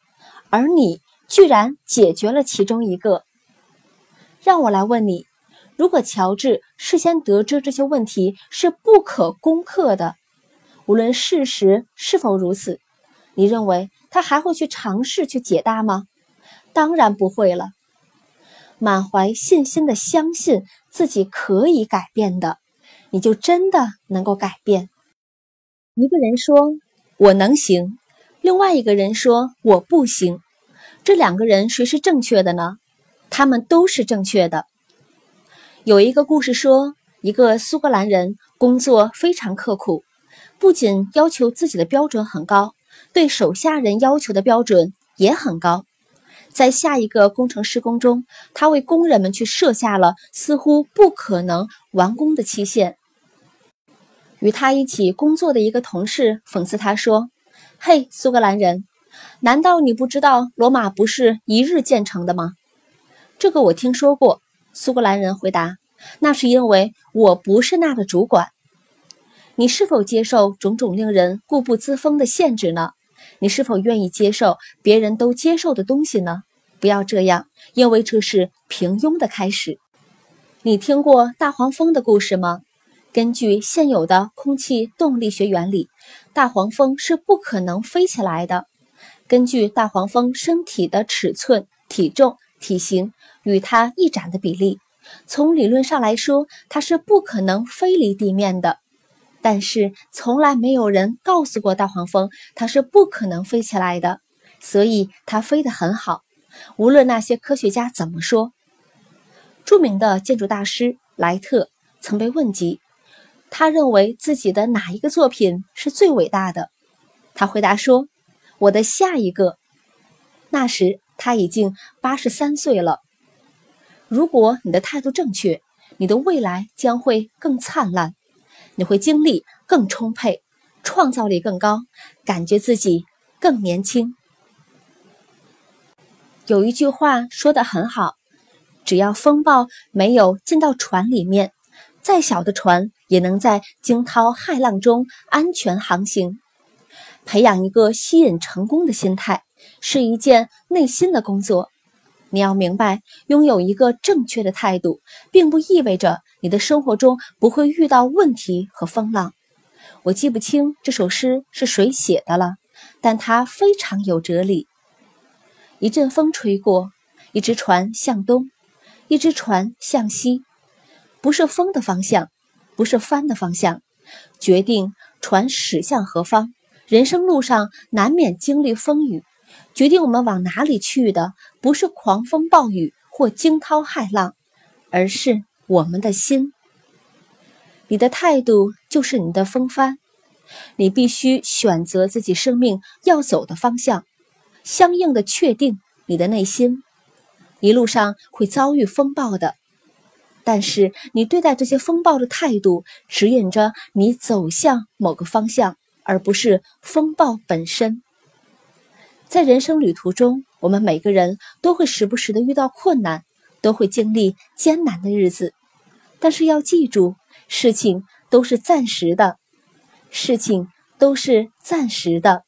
而你居然解决了其中一个。让我来问你：如果乔治事先得知这些问题是不可攻克的，无论事实是否如此，你认为他还会去尝试去解答吗？当然不会了。满怀信心的相信自己可以改变的。你就真的能够改变。一个人说我能行，另外一个人说我不行。这两个人谁是正确的呢？他们都是正确的。有一个故事说，一个苏格兰人工作非常刻苦，不仅要求自己的标准很高，对手下人要求的标准也很高。在下一个工程施工中，他为工人们去设下了似乎不可能完工的期限。与他一起工作的一个同事讽刺他说：“嘿，苏格兰人，难道你不知道罗马不是一日建成的吗？”这个我听说过。苏格兰人回答：“那是因为我不是那的主管。”你是否接受种种令人固步自封的限制呢？你是否愿意接受别人都接受的东西呢？不要这样，因为这是平庸的开始。你听过大黄蜂的故事吗？根据现有的空气动力学原理，大黄蜂是不可能飞起来的。根据大黄蜂身体的尺寸、体重、体型与它翼展的比例，从理论上来说，它是不可能飞离地面的。但是，从来没有人告诉过大黄蜂它是不可能飞起来的，所以它飞得很好。无论那些科学家怎么说，著名的建筑大师莱特曾被问及。他认为自己的哪一个作品是最伟大的？他回答说：“我的下一个。”那时他已经八十三岁了。如果你的态度正确，你的未来将会更灿烂，你会精力更充沛，创造力更高，感觉自己更年轻。有一句话说的很好：“只要风暴没有进到船里面，再小的船。”也能在惊涛骇浪中安全航行。培养一个吸引成功的心态是一件内心的工作。你要明白，拥有一个正确的态度，并不意味着你的生活中不会遇到问题和风浪。我记不清这首诗是谁写的了，但它非常有哲理。一阵风吹过，一只船向东，一只船向西，不是风的方向。不是帆的方向，决定船驶向何方。人生路上难免经历风雨，决定我们往哪里去的，不是狂风暴雨或惊涛骇浪，而是我们的心。你的态度就是你的风帆，你必须选择自己生命要走的方向，相应的确定你的内心。一路上会遭遇风暴的。但是，你对待这些风暴的态度，指引着你走向某个方向，而不是风暴本身。在人生旅途中，我们每个人都会时不时的遇到困难，都会经历艰难的日子。但是要记住，事情都是暂时的，事情都是暂时的。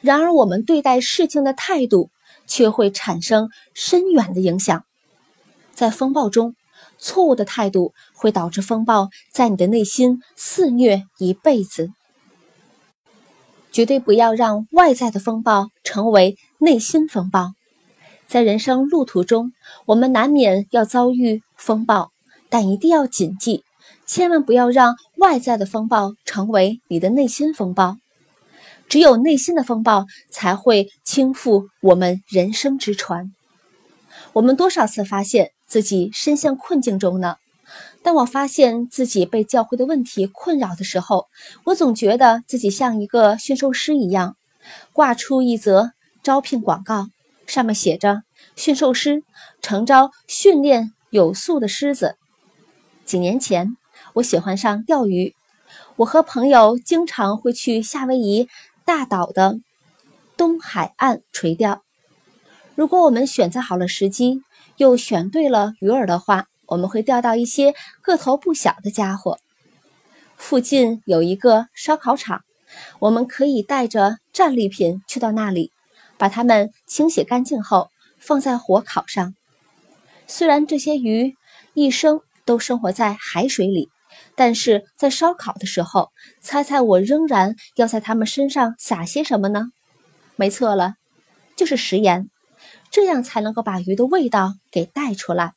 然而，我们对待事情的态度，却会产生深远的影响。在风暴中，错误的态度会导致风暴在你的内心肆虐一辈子。绝对不要让外在的风暴成为内心风暴。在人生路途中，我们难免要遭遇风暴，但一定要谨记，千万不要让外在的风暴成为你的内心风暴。只有内心的风暴才会倾覆我们人生之船。我们多少次发现？自己深陷困境中呢？当我发现自己被教会的问题困扰的时候，我总觉得自己像一个驯兽师一样，挂出一则招聘广告，上面写着“驯兽师诚招训练有素的狮子”。几年前，我喜欢上钓鱼，我和朋友经常会去夏威夷大岛的东海岸垂钓。如果我们选择好了时机，又选对了鱼饵的话，我们会钓到一些个头不小的家伙。附近有一个烧烤场，我们可以带着战利品去到那里，把它们清洗干净后放在火烤上。虽然这些鱼一生都生活在海水里，但是在烧烤的时候，猜猜我仍然要在它们身上撒些什么呢？没错了，就是食盐，这样才能够把鱼的味道给带出来。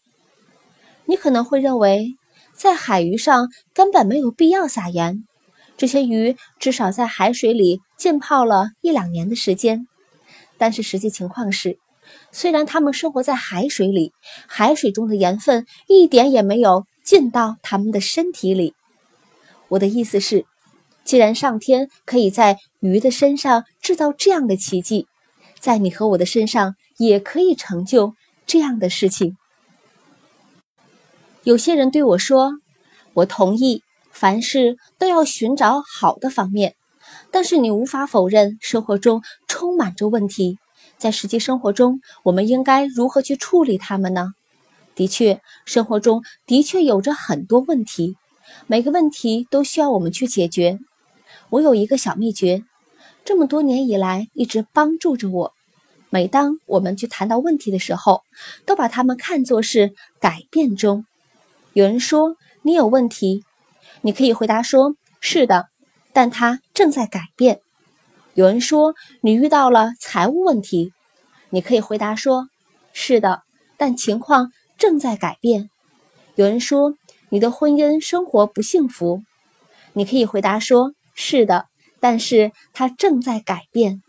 你可能会认为，在海鱼上根本没有必要撒盐，这些鱼至少在海水里浸泡了一两年的时间。但是实际情况是，虽然它们生活在海水里，海水中的盐分一点也没有进到它们的身体里。我的意思是，既然上天可以在鱼的身上制造这样的奇迹，在你和我的身上也可以成就这样的事情。有些人对我说：“我同意，凡事都要寻找好的方面。”但是你无法否认，生活中充满着问题。在实际生活中，我们应该如何去处理它们呢？的确，生活中的确有着很多问题，每个问题都需要我们去解决。我有一个小秘诀，这么多年以来一直帮助着我。每当我们去谈到问题的时候，都把它们看作是改变中。有人说你有问题，你可以回答说：“是的，但它正在改变。”有人说你遇到了财务问题，你可以回答说：“是的，但情况正在改变。”有人说你的婚姻生活不幸福，你可以回答说：“是的，但是它正在改变。”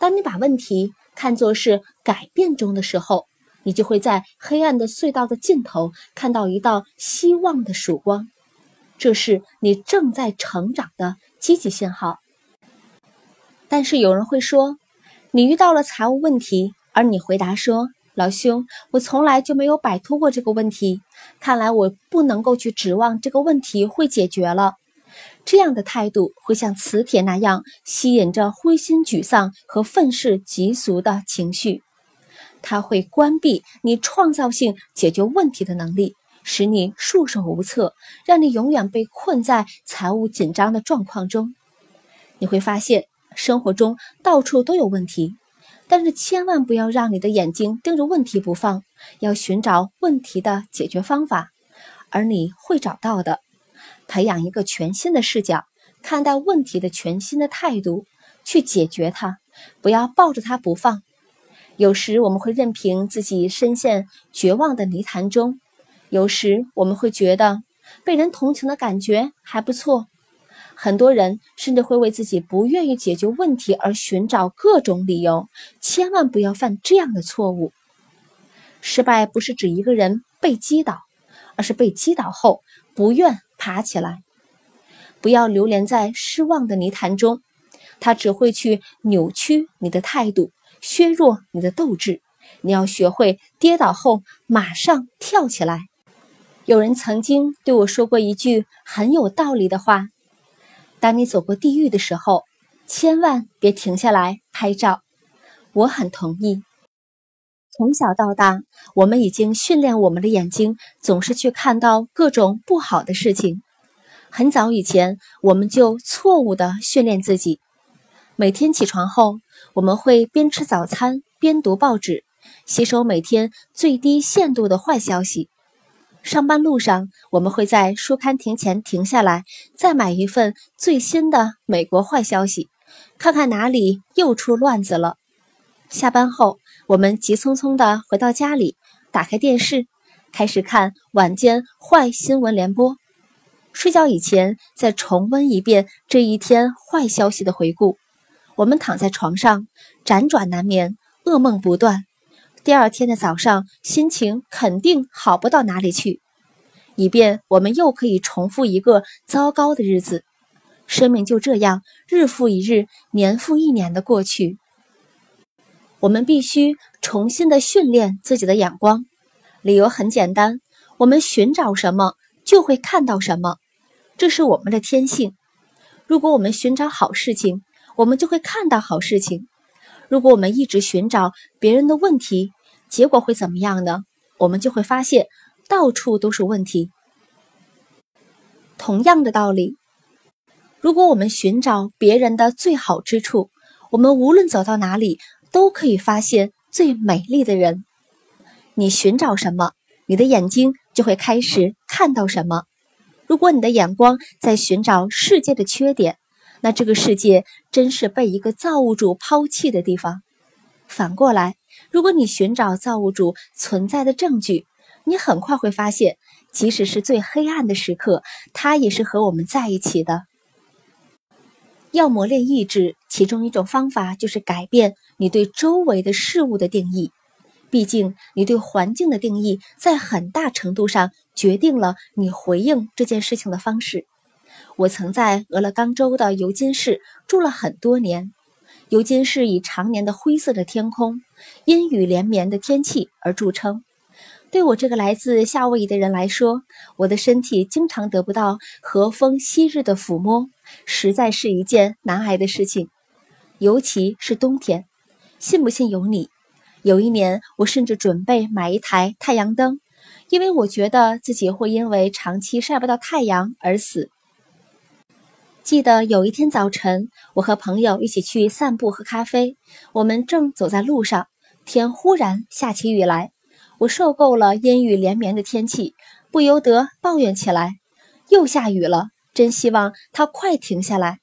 当你把问题看作是改变中的时候，你就会在黑暗的隧道的尽头看到一道希望的曙光，这是你正在成长的积极信号。但是有人会说，你遇到了财务问题，而你回答说：“老兄，我从来就没有摆脱过这个问题，看来我不能够去指望这个问题会解决了。”这样的态度会像磁铁那样吸引着灰心沮丧和愤世嫉俗的情绪。它会关闭你创造性解决问题的能力，使你束手无策，让你永远被困在财务紧张的状况中。你会发现，生活中到处都有问题，但是千万不要让你的眼睛盯着问题不放，要寻找问题的解决方法，而你会找到的。培养一个全新的视角，看待问题的全新的态度，去解决它，不要抱着它不放。有时我们会任凭自己深陷绝望的泥潭中，有时我们会觉得被人同情的感觉还不错。很多人甚至会为自己不愿意解决问题而寻找各种理由，千万不要犯这样的错误。失败不是指一个人被击倒，而是被击倒后不愿爬起来。不要流连在失望的泥潭中，它只会去扭曲你的态度。削弱你的斗志，你要学会跌倒后马上跳起来。有人曾经对我说过一句很有道理的话：当你走过地狱的时候，千万别停下来拍照。我很同意。从小到大，我们已经训练我们的眼睛，总是去看到各种不好的事情。很早以前，我们就错误地训练自己，每天起床后。我们会边吃早餐边读报纸，吸收每天最低限度的坏消息。上班路上，我们会在书刊亭前停下来，再买一份最新的美国坏消息，看看哪里又出乱子了。下班后，我们急匆匆地回到家里，打开电视，开始看晚间坏新闻联播。睡觉以前，再重温一遍这一天坏消息的回顾。我们躺在床上，辗转难眠，噩梦不断。第二天的早上，心情肯定好不到哪里去。以便我们又可以重复一个糟糕的日子。生命就这样日复一日、年复一年的过去。我们必须重新的训练自己的眼光。理由很简单：我们寻找什么，就会看到什么，这是我们的天性。如果我们寻找好事情，我们就会看到好事情。如果我们一直寻找别人的问题，结果会怎么样呢？我们就会发现到处都是问题。同样的道理，如果我们寻找别人的最好之处，我们无论走到哪里都可以发现最美丽的人。你寻找什么，你的眼睛就会开始看到什么。如果你的眼光在寻找世界的缺点，那这个世界真是被一个造物主抛弃的地方。反过来，如果你寻找造物主存在的证据，你很快会发现，即使是最黑暗的时刻，他也是和我们在一起的。要磨练意志，其中一种方法就是改变你对周围的事物的定义。毕竟，你对环境的定义，在很大程度上决定了你回应这件事情的方式。我曾在俄勒冈州的尤金市住了很多年。尤金市以常年的灰色的天空、阴雨连绵的天气而著称。对我这个来自夏威夷的人来说，我的身体经常得不到和风昔日的抚摸，实在是一件难挨的事情。尤其是冬天，信不信由你。有一年，我甚至准备买一台太阳灯，因为我觉得自己会因为长期晒不到太阳而死。记得有一天早晨，我和朋友一起去散步喝咖啡。我们正走在路上，天忽然下起雨来。我受够了阴雨连绵的天气，不由得抱怨起来：“又下雨了，真希望它快停下来。”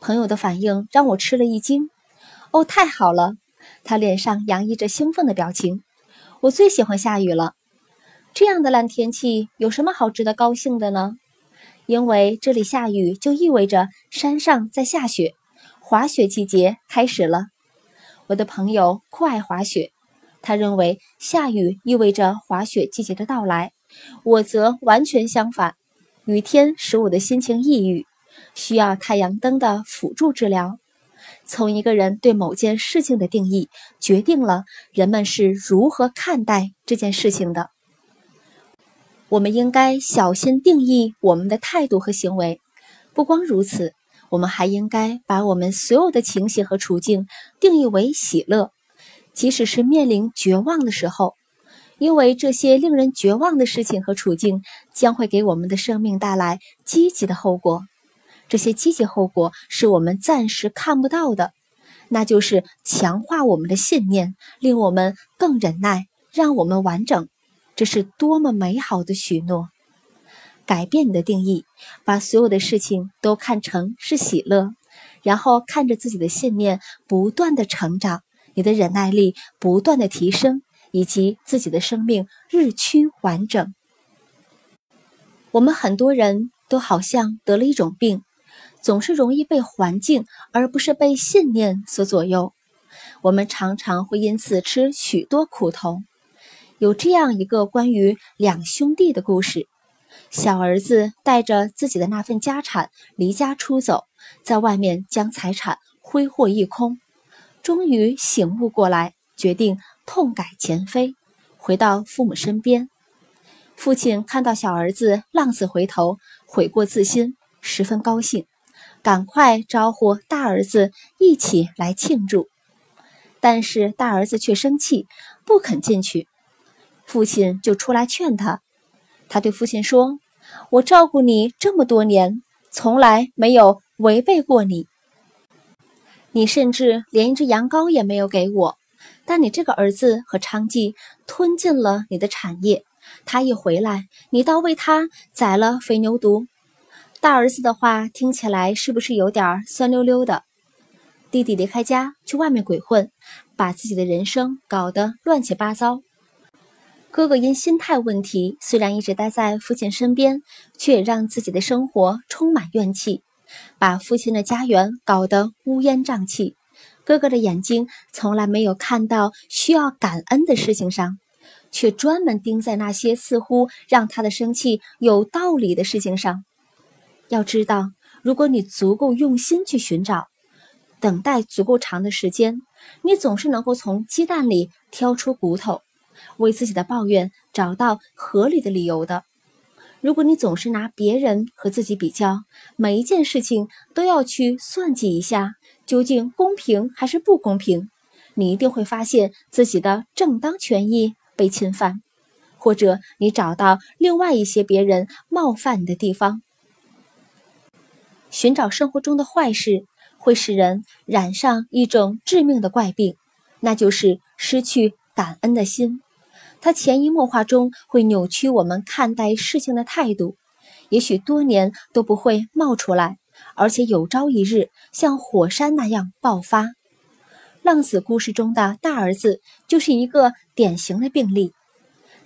朋友的反应让我吃了一惊。“哦，太好了！”他脸上洋溢着兴奋的表情。“我最喜欢下雨了。这样的烂天气有什么好值得高兴的呢？”因为这里下雨，就意味着山上在下雪，滑雪季节开始了。我的朋友酷爱滑雪，他认为下雨意味着滑雪季节的到来。我则完全相反，雨天使我的心情抑郁，需要太阳灯的辅助治疗。从一个人对某件事情的定义，决定了人们是如何看待这件事情的。我们应该小心定义我们的态度和行为。不光如此，我们还应该把我们所有的情形和处境定义为喜乐，即使是面临绝望的时候，因为这些令人绝望的事情和处境将会给我们的生命带来积极的后果。这些积极后果是我们暂时看不到的，那就是强化我们的信念，令我们更忍耐，让我们完整。这是多么美好的许诺！改变你的定义，把所有的事情都看成是喜乐，然后看着自己的信念不断的成长，你的忍耐力不断的提升，以及自己的生命日趋完整。我们很多人都好像得了一种病，总是容易被环境而不是被信念所左右。我们常常会因此吃许多苦头。有这样一个关于两兄弟的故事：小儿子带着自己的那份家产离家出走，在外面将财产挥霍一空，终于醒悟过来，决定痛改前非，回到父母身边。父亲看到小儿子浪子回头，悔过自新，十分高兴，赶快招呼大儿子一起来庆祝。但是大儿子却生气，不肯进去。父亲就出来劝他，他对父亲说：“我照顾你这么多年，从来没有违背过你。你甚至连一只羊羔也没有给我。但你这个儿子和娼妓吞进了你的产业，他一回来，你倒为他宰了肥牛犊。大儿子的话听起来是不是有点酸溜溜的？弟弟离开家去外面鬼混，把自己的人生搞得乱七八糟。”哥哥因心态问题，虽然一直待在父亲身边，却也让自己的生活充满怨气，把父亲的家园搞得乌烟瘴气。哥哥的眼睛从来没有看到需要感恩的事情上，却专门盯在那些似乎让他的生气有道理的事情上。要知道，如果你足够用心去寻找，等待足够长的时间，你总是能够从鸡蛋里挑出骨头，为自己的抱怨找到合理的理由的。如果你总是拿别人和自己比较，每一件事情都要去算计一下，究竟公平还是不公平，你一定会发现自己的正当权益。被侵犯，或者你找到另外一些别人冒犯你的地方。寻找生活中的坏事，会使人染上一种致命的怪病，那就是失去感恩的心。它潜移默化中会扭曲我们看待事情的态度，也许多年都不会冒出来，而且有朝一日像火山那样爆发。浪子故事中的大儿子就是一个典型的病例，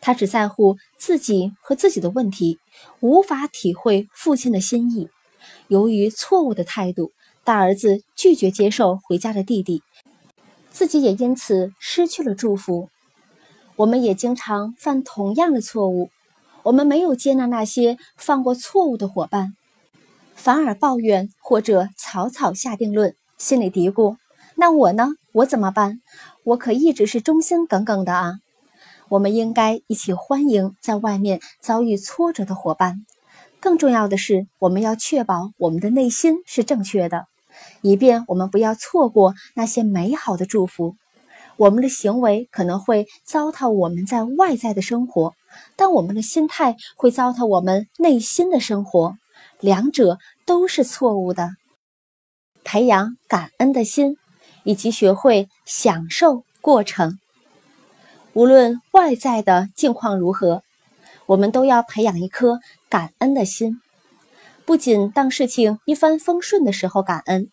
他只在乎自己和自己的问题，无法体会父亲的心意。由于错误的态度，大儿子拒绝接受回家的弟弟，自己也因此失去了祝福。我们也经常犯同样的错误，我们没有接纳那些犯过错误的伙伴，反而抱怨或者草草下定论，心里嘀咕。那我呢？我怎么办？我可一直是忠心耿耿的啊！我们应该一起欢迎在外面遭遇挫折的伙伴。更重要的是，我们要确保我们的内心是正确的，以便我们不要错过那些美好的祝福。我们的行为可能会糟蹋我们在外在的生活，但我们的心态会糟蹋我们内心的生活，两者都是错误的。培养感恩的心。以及学会享受过程，无论外在的境况如何，我们都要培养一颗感恩的心。不仅当事情一帆风顺的时候感恩，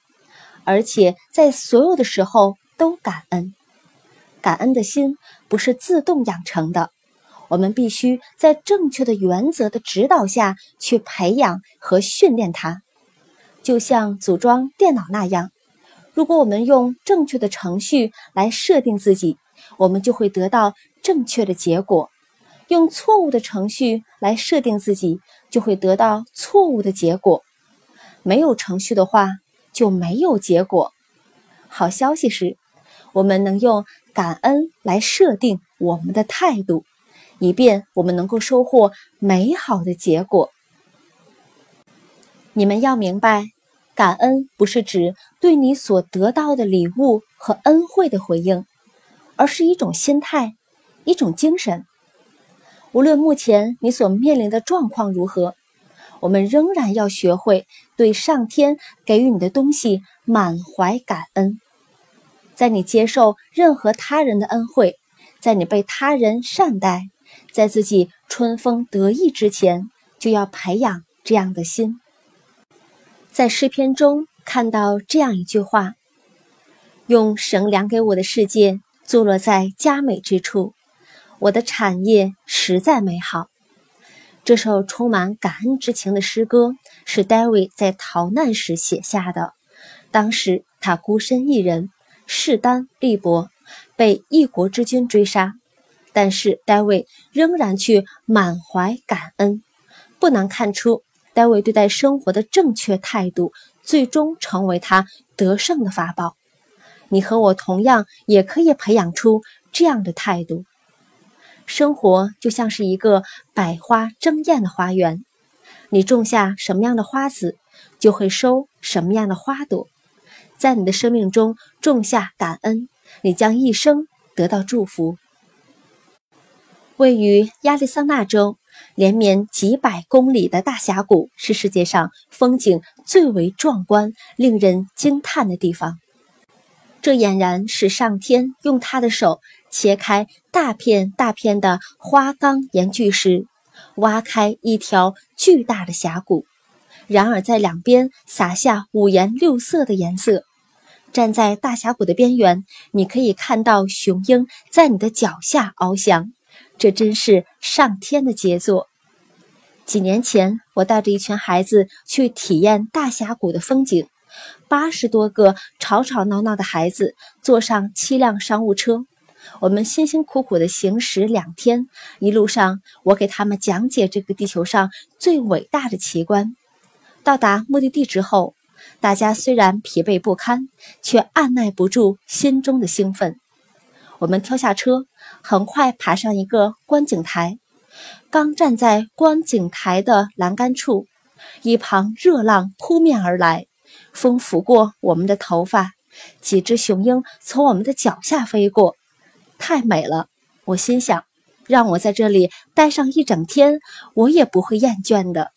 而且在所有的时候都感恩。感恩的心不是自动养成的，我们必须在正确的原则的指导下去培养和训练它，就像组装电脑那样。如果我们用正确的程序来设定自己，我们就会得到正确的结果；用错误的程序来设定自己，就会得到错误的结果。没有程序的话，就没有结果。好消息是，我们能用感恩来设定我们的态度，以便我们能够收获美好的结果。你们要明白。感恩不是指对你所得到的礼物和恩惠的回应，而是一种心态，一种精神。无论目前你所面临的状况如何，我们仍然要学会对上天给予你的东西满怀感恩。在你接受任何他人的恩惠，在你被他人善待，在自己春风得意之前，就要培养这样的心。在诗篇中看到这样一句话：“用神量给我的世界，坐落在佳美之处，我的产业实在美好。”这首充满感恩之情的诗歌是 David 在逃难时写下的。当时他孤身一人，势单力薄，被一国之君追杀，但是 David 仍然去满怀感恩。不难看出。戴维对待生活的正确态度，最终成为他得胜的法宝。你和我同样也可以培养出这样的态度。生活就像是一个百花争艳的花园，你种下什么样的花籽，就会收什么样的花朵。在你的生命中种下感恩，你将一生得到祝福。位于亚利桑那州。连绵几百公里的大峡谷是世界上风景最为壮观、令人惊叹的地方。这俨然是上天用他的手切开大片大片的花岗岩巨石，挖开一条巨大的峡谷，然而在两边撒下五颜六色的颜色。站在大峡谷的边缘，你可以看到雄鹰在你的脚下翱翔。这真是上天的杰作。几年前，我带着一群孩子去体验大峡谷的风景。八十多个吵吵闹闹的孩子坐上七辆商务车，我们辛辛苦苦的行驶两天，一路上我给他们讲解这个地球上最伟大的奇观。到达目的地之后，大家虽然疲惫不堪，却按耐不住心中的兴奋。我们跳下车，很快爬上一个观景台。刚站在观景台的栏杆处，一旁热浪扑面而来，风拂过我们的头发，几只雄鹰从我们的脚下飞过。太美了，我心想，让我在这里待上一整天，我也不会厌倦的。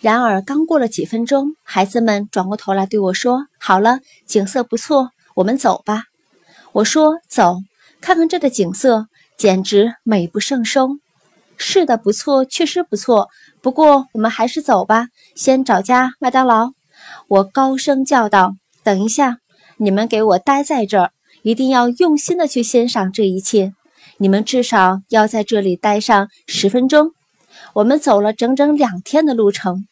然而，刚过了几分钟，孩子们转过头来对我说：“好了，景色不错，我们走吧。”我说：“走，看看这的景色，简直美不胜收。”是的，不错，确实不错。不过，我们还是走吧，先找家麦当劳。我高声叫道：“等一下，你们给我待在这儿。”一定要用心的去欣赏这一切，你们至少要在这里待上十分钟。我们走了整整两天的路程，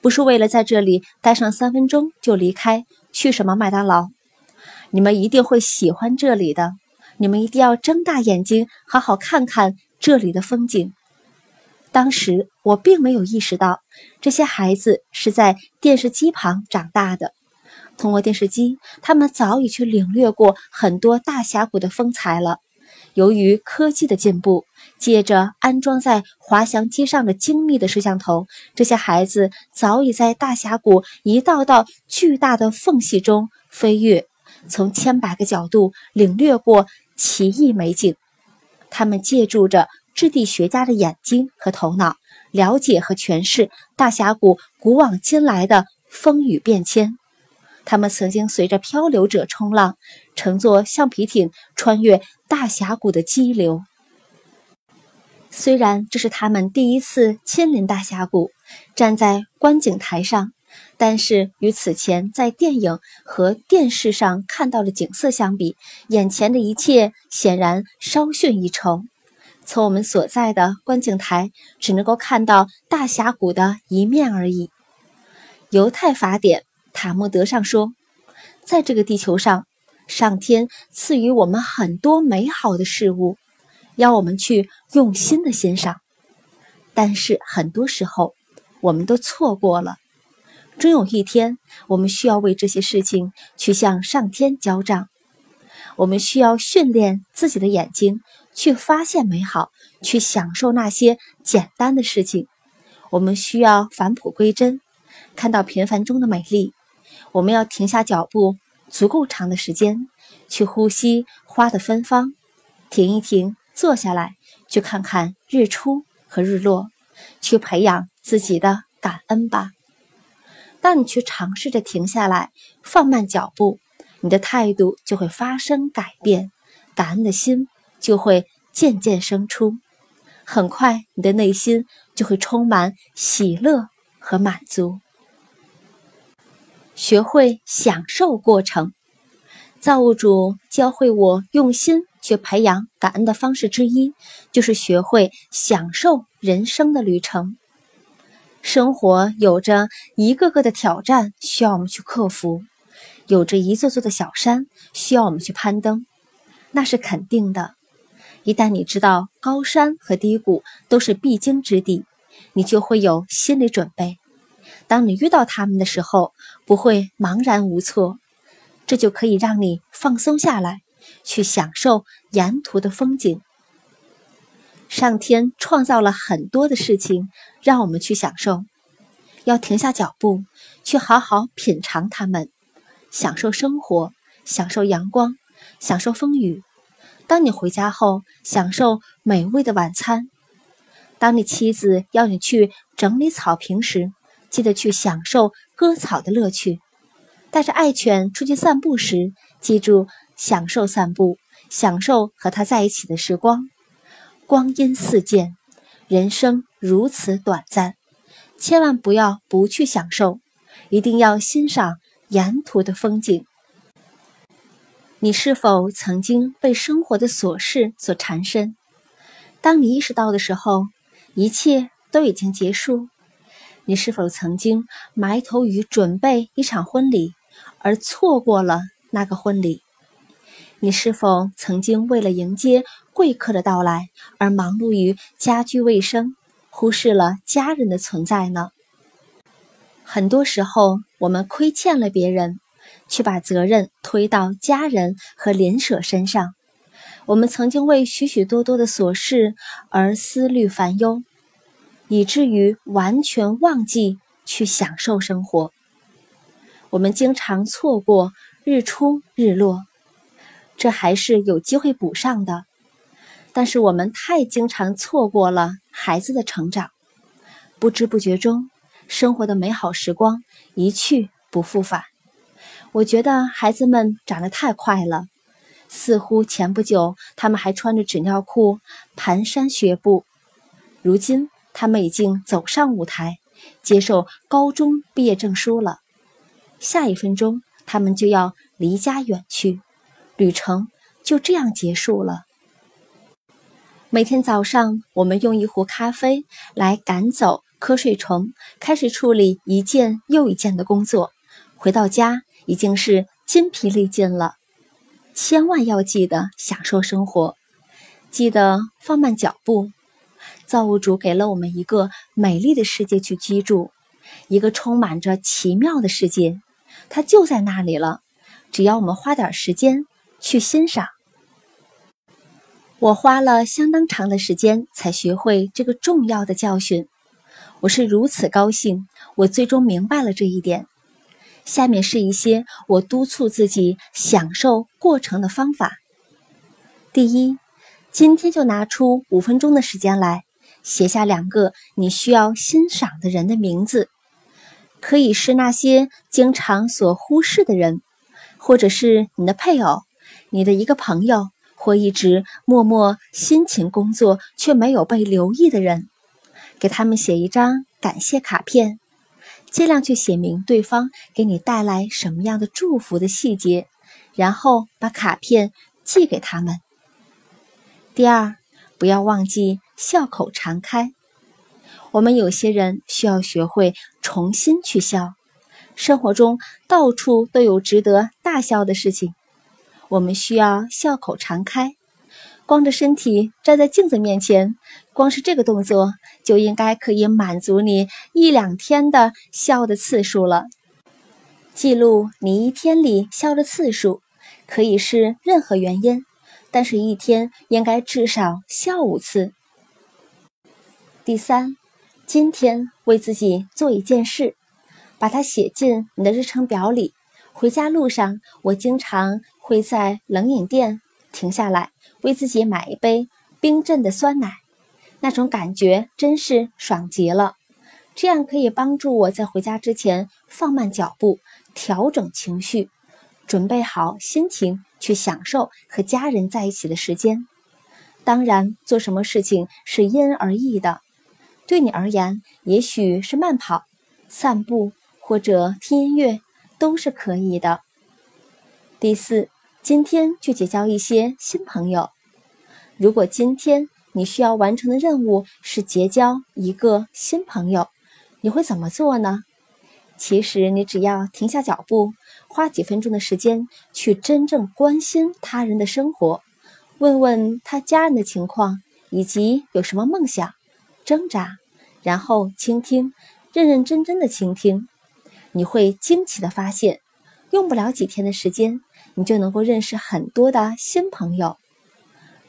不是为了在这里待上三分钟就离开，去什么麦当劳？你们一定会喜欢这里的，你们一定要睁大眼睛，好好看看这里的风景。当时我并没有意识到，这些孩子是在电视机旁长大的。通过电视机，他们早已去领略过很多大峡谷的风采了。由于科技的进步，借着安装在滑翔机上的精密的摄像头，这些孩子早已在大峡谷一道道巨大的缝隙中飞跃，从千百个角度领略过奇异美景。他们借助着质地学家的眼睛和头脑，了解和诠释大峡谷古往今来的风雨变迁。他们曾经随着漂流者冲浪，乘坐橡皮艇穿越大峡谷的激流。虽然这是他们第一次亲临大峡谷，站在观景台上，但是与此前在电影和电视上看到的景色相比，眼前的一切显然稍逊一筹。从我们所在的观景台，只能够看到大峡谷的一面而已。犹太法典。塔木德上说，在这个地球上，上天赐予我们很多美好的事物，要我们去用心的欣赏。但是很多时候，我们都错过了。终有一天，我们需要为这些事情去向上天交账。我们需要训练自己的眼睛，去发现美好，去享受那些简单的事情。我们需要返璞归真，看到平凡中的美丽。我们要停下脚步，足够长的时间去呼吸花的芬芳，停一停，坐下来，去看看日出和日落，去培养自己的感恩吧。当你去尝试着停下来，放慢脚步，你的态度就会发生改变，感恩的心就会渐渐生出，很快你的内心就会充满喜乐和满足。学会享受过程，造物主教会我用心去培养感恩的方式之一，就是学会享受人生的旅程。生活有着一个个的挑战需要我们去克服，有着一座座的小山需要我们去攀登，那是肯定的。一旦你知道高山和低谷都是必经之地，你就会有心理准备。当你遇到他们的时候，不会茫然无措，这就可以让你放松下来，去享受沿途的风景。上天创造了很多的事情，让我们去享受，要停下脚步，去好好品尝它们，享受生活，享受阳光，享受风雨。当你回家后，享受美味的晚餐；当你妻子要你去整理草坪时，记得去享受割草的乐趣，带着爱犬出去散步时，记住享受散步，享受和它在一起的时光。光阴似箭，人生如此短暂，千万不要不去享受，一定要欣赏沿途的风景。你是否曾经被生活的琐事所缠身？当你意识到的时候，一切都已经结束。你是否曾经埋头于准备一场婚礼，而错过了那个婚礼？你是否曾经为了迎接贵客的到来而忙碌于家居卫生，忽视了家人的存在呢？很多时候，我们亏欠了别人，却把责任推到家人和邻舍身上。我们曾经为许许多多的琐事而思虑烦忧，以至于完全忘记去享受生活。我们经常错过日出日落。这还是有机会补上的，但是我们太经常错过了孩子的成长，不知不觉中，生活的美好时光一去不复返。我觉得孩子们长得太快了，似乎前不久他们还穿着纸尿裤蹒跚学步，如今他们已经走上舞台，接受高中毕业证书了，下一分钟他们就要离家远去。旅程就这样结束了。每天早上，我们用一壶咖啡来赶走瞌睡虫，开始处理一件又一件的工作。回到家已经是筋疲力尽了。千万要记得享受生活，记得放慢脚步。造物主给了我们一个美丽的世界去居住，一个充满着奇妙的世界，它就在那里了。只要我们花点时间。去欣赏。我花了相当长的时间才学会这个重要的教训。我是如此高兴，我最终明白了这一点。下面是一些我督促自己享受过程的方法。第一，今天就拿出五分钟的时间来写下两个你需要欣赏的人的名字，可以是那些经常所忽视的人，或者是你的配偶。你的一个朋友，或一直默默辛勤工作却没有被留意的人，给他们写一张感谢卡片，尽量去写明对方给你带来什么样的祝福的细节，然后把卡片寄给他们。第二，不要忘记笑口常开。我们有些人需要学会重新去笑，生活中到处都有值得大笑的事情。我们需要笑口常开，光着身体站在镜子面前，光是这个动作就应该可以满足你一两天的笑的次数了。记录你一天里笑的次数，可以是任何原因，但是一天应该至少笑五次。第三，今天为自己做一件事，把它写进你的日程表里。回家路上，我经常。会在冷饮店停下来，为自己买一杯冰镇的酸奶，那种感觉真是爽极了。这样可以帮助我在回家之前放慢脚步，调整情绪，准备好心情去享受和家人在一起的时间。当然，做什么事情是因人而异的。对你而言，也许是慢跑、散步或者听音乐都是可以的。第四。今天去结交一些新朋友。如果今天你需要完成的任务是结交一个新朋友，你会怎么做呢？其实你只要停下脚步，花几分钟的时间去真正关心他人的生活，问问他家人的情况以及有什么梦想、挣扎，然后倾听，认认真真的倾听，你会惊奇的发现，用不了几天的时间。你就能够认识很多的新朋友。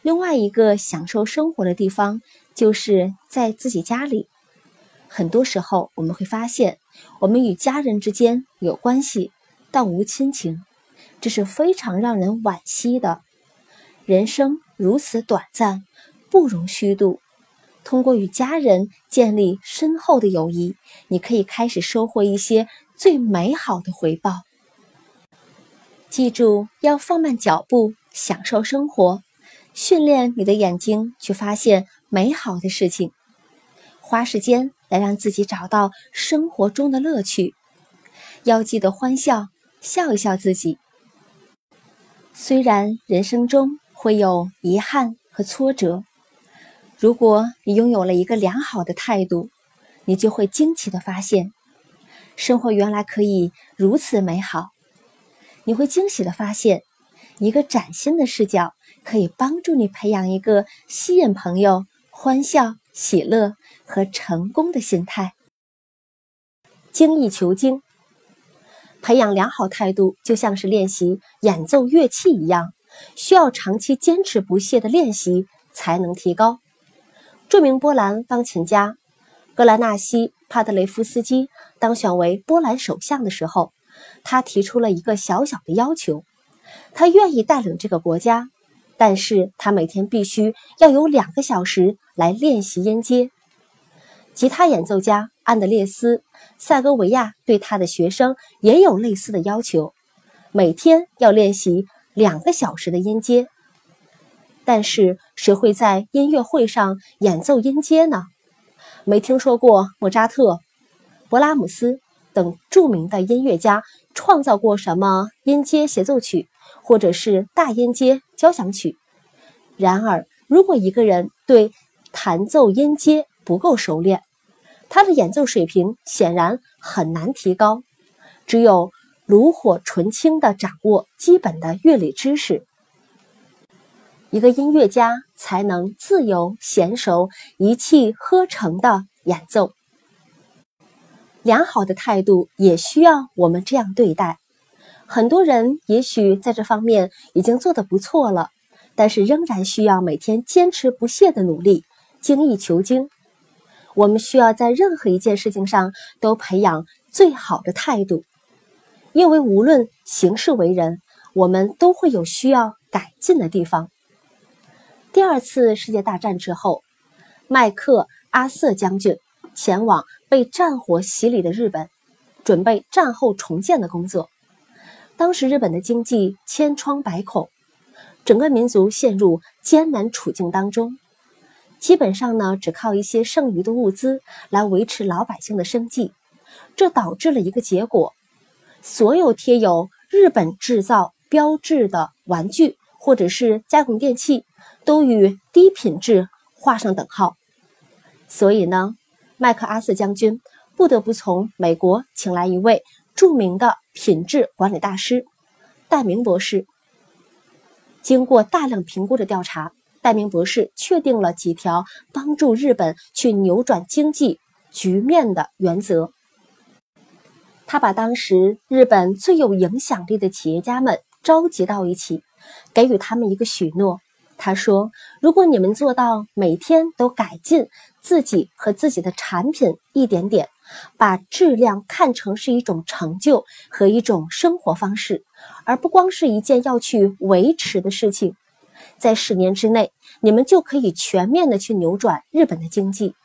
另外一个享受生活的地方，就是在自己家里。很多时候，我们会发现，我们与家人之间有关系，但无亲情，这是非常让人惋惜的。人生如此短暂，不容虚度。通过与家人建立深厚的友谊，你可以开始收获一些最美好的回报。记住要放慢脚步，享受生活，训练你的眼睛去发现美好的事情，花时间来让自己找到生活中的乐趣。要记得欢笑，笑一笑自己。虽然人生中会有遗憾和挫折，如果你拥有了一个良好的态度，你就会惊奇的发现，生活原来可以如此美好。你会惊喜的发现，一个崭新的视角，可以帮助你培养一个吸引朋友、欢笑、喜乐和成功的心态。精益求精，培养良好态度就像是练习演奏乐器一样，需要长期坚持不懈的练习才能提高。著名波兰钢琴家格兰纳西·帕德雷夫斯基当选为波兰首相的时候，他提出了一个小小的要求：他愿意带领这个国家，但是他每天必须要有两个小时来练习音阶。吉他演奏家安德烈斯·塞戈维亚对他的学生也有类似的要求，每天要练习两个小时的音阶。但是，谁会在音乐会上演奏音阶呢？没听说过莫扎特、勃拉姆斯等著名的音乐家创造过什么音阶协奏曲，或者是大音阶交响曲。然而，如果一个人对弹奏音阶，不够熟练，他的演奏水平显然很难提高。只有炉火纯青的掌握基本的乐理知识，一个音乐家才能自由娴熟、一气呵成的演奏。良好的态度也需要我们这样对待。很多人也许在这方面已经做得不错了，但是仍然需要每天坚持不懈的努力，精益求精。我们需要在任何一件事情上都培养最好的态度，因为无论行事为人，我们都会有需要改进的地方。第二次世界大战之后，麦克阿瑟将军前往被战火洗礼的日本，准备战后重建的工作。当时日本的经济千疮百孔，整个民族陷入艰难处境当中。基本上呢，只靠一些剩余的物资来维持老百姓的生计，这导致了一个结果：所有贴有“日本制造”标志的玩具或者是家用电器，都与低品质画上等号。所以呢，麦克阿瑟将军不得不从美国请来一位著名的品质管理大师戴明博士，经过大量评估的调查。戴明博士确定了几条帮助日本去扭转经济局面的原则。他把当时日本最有影响力的企业家们召集到一起，给予他们一个许诺。他说：“如果你们做到每天都改进自己和自己的产品一点点，把质量看成是一种成就和一种生活方式，而不光是一件要去维持的事情。”在十年之内，你们就可以全面的去扭转日本的经济。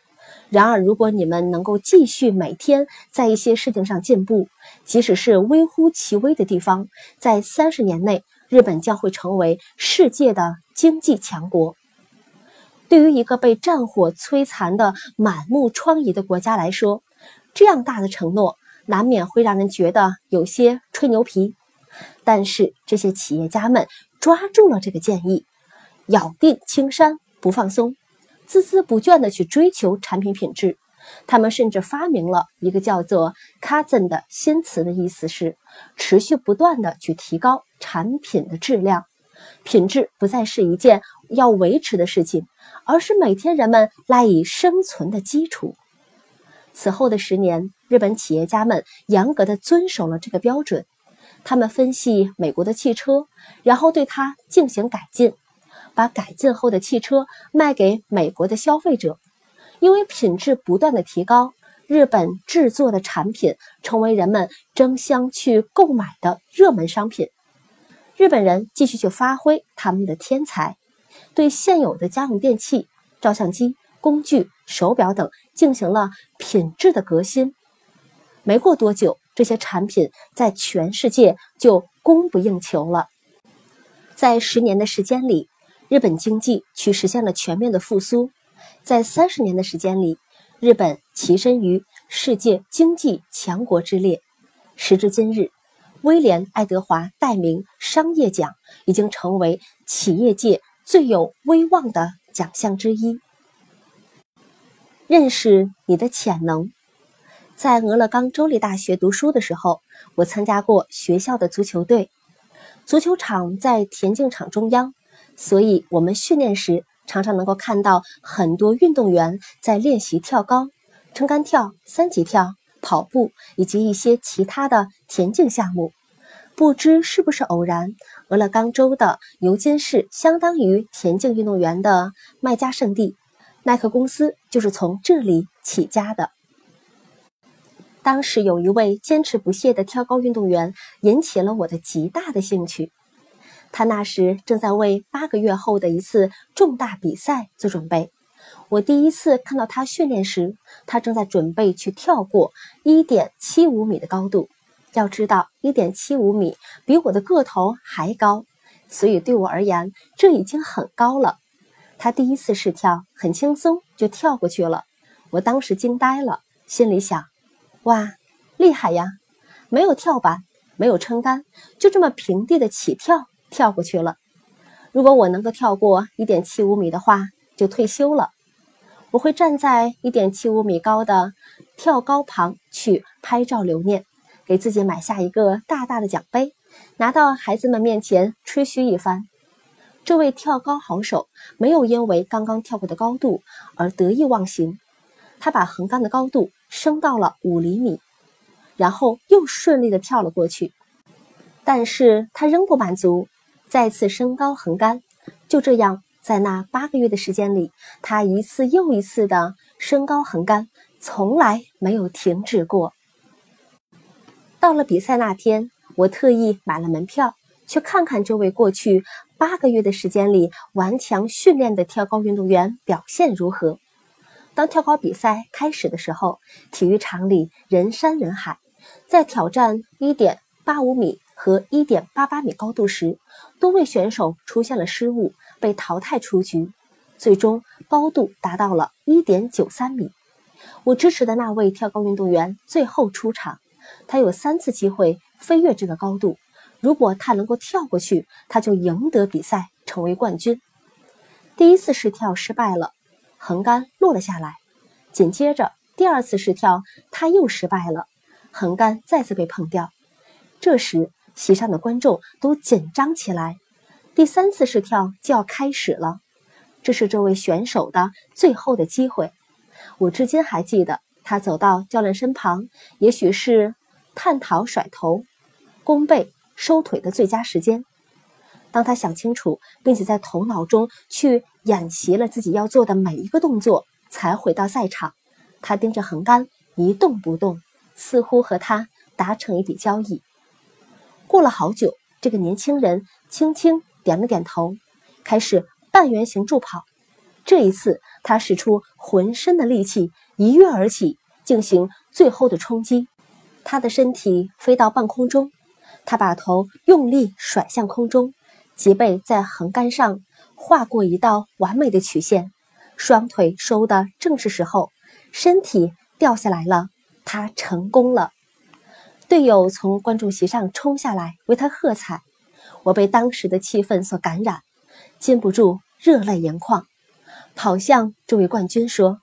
然而，如果你们能够继续每天在一些事情上进步，即使是微乎其微的地方，在三十年内，日本将会成为世界的经济强国。对于一个被战火摧残的满目疮痍的国家来说，这样大的承诺难免会让人觉得有些吹牛皮。但是，这些企业家们抓住了这个建议。咬定青山不放松，孜孜不倦地去追求产品品质。他们甚至发明了一个叫做 “cousin” 的新词，的意思是持续不断地去提高产品的质量。品质不再是一件要维持的事情，而是每天人们赖以生存的基础。此后的十年，日本企业家们严格地遵守了这个标准。他们分析美国的汽车，然后对它进行改进。把改进后的汽车卖给美国的消费者，因为品质不断的提高，日本制作的产品成为人们争相去购买的热门商品。日本人继续去发挥他们的天才，对现有的家用电器、照相机、工具、手表等进行了品质的革新。没过多久，这些产品在全世界就供不应求了。在十年的时间里。日本经济去实现了全面的复苏，在三十年的时间里，日本跻身于世界经济强国之列。时至今日，威廉·爱德华戴明商业奖已经成为企业界最有威望的奖项之一。认识你的潜能。在俄勒冈州立大学读书的时候，我参加过学校的足球队。足球场在田径场中央，所以我们训练时常常能够看到很多运动员在练习跳高、撑杆跳、三级跳、跑步以及一些其他的田径项目。不知是不是偶然，俄勒冈州的尤金市相当于田径运动员的卖家圣地，耐克公司就是从这里起家的。当时有一位坚持不懈的跳高运动员引起了我的极大的兴趣。他那时正在为八个月后的一次重大比赛做准备。我第一次看到他训练时，他正在准备去跳过一点七五米的高度。要知道，一点七五米比我的个头还高，所以对我而言，这已经很高了。他第一次试跳，很轻松就跳过去了。我当时惊呆了，心里想：哇，厉害呀！没有跳板，没有撑杆，就这么平地的起跳跳过去了。如果我能够跳过一点七五米的话，就退休了。我会站在一点七五米高的跳高旁去拍照留念。给自己买下一个大大的奖杯，拿到孩子们面前吹嘘一番。这位跳高好手没有因为刚刚跳过的高度而得意忘形，他把横杆的高度升到了五厘米，然后又顺利的跳了过去。但是他仍不满足，再次升高横杆。就这样，在那八个月的时间里，他一次又一次的升高横杆，从来没有停止过。到了比赛那天，我特意买了门票，去看看这位过去八个月的时间里顽强训练的跳高运动员表现如何。当跳高比赛开始的时候，体育场里人山人海。在挑战1.85米和1.88米高度时，多位选手出现了失误，被淘汰出局。最终高度达到了1.93米。我支持的那位跳高运动员最后出场。他有三次机会飞越这个高度，如果他能够跳过去，他就赢得比赛，成为冠军。第一次试跳失败了，横杆落了下来。紧接着第二次试跳，他又失败了，横杆再次被碰掉。这时，席上的观众都紧张起来。第三次试跳就要开始了，这是这位选手的最后的机会。我至今还记得。他走到教练身旁，也许是探讨甩头、弓背、收腿的最佳时间。当他想清楚，并且在头脑中去演习了自己要做的每一个动作，才回到赛场。他盯着横杆一动不动，似乎和他达成一笔交易。过了好久，这个年轻人轻轻点了点头，开始半圆形助跑。这一次，他使出浑身的力气。一跃而起，进行最后的冲击。他的身体飞到半空中，他把头用力甩向空中，脊背在横杆上划过一道完美的曲线，双腿收的正是时候，身体掉下来了。他成功了。队友从观众席上冲下来为他喝彩。我被当时的气氛所感染，禁不住热泪盈眶，跑向这位冠军说。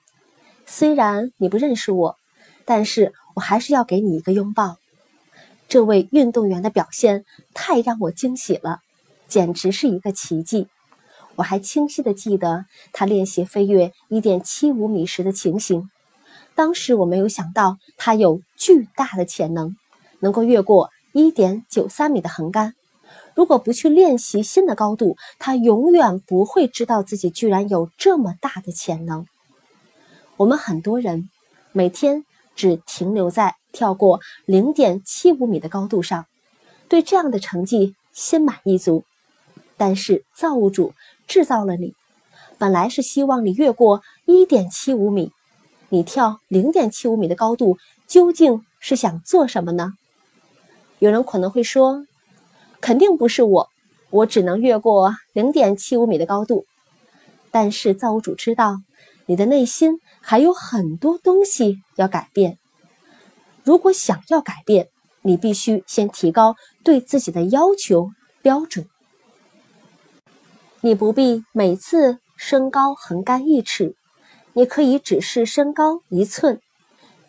虽然你不认识我，但是我还是要给你一个拥抱。这位运动员的表现太让我惊喜了，简直是一个奇迹。我还清晰的记得他练习飞跃1.75米时的情形。当时我没有想到他有巨大的潜能，能够越过1.93米的横杆。如果不去练习新的高度，他永远不会知道自己居然有这么大的潜能。我们很多人每天只停留在跳过零点七五米的高度上，对这样的成绩心满意足。但是造物主制造了你，本来是希望你越过一点七五米，你跳零点七五米的高度究竟是想做什么呢？有人可能会说，肯定不是我，我只能越过零点七五米的高度。但是造物主知道你的内心。还有很多东西要改变。如果想要改变，你必须先提高对自己的要求标准。你不必每次升高横杆一尺，你可以只是升高一寸。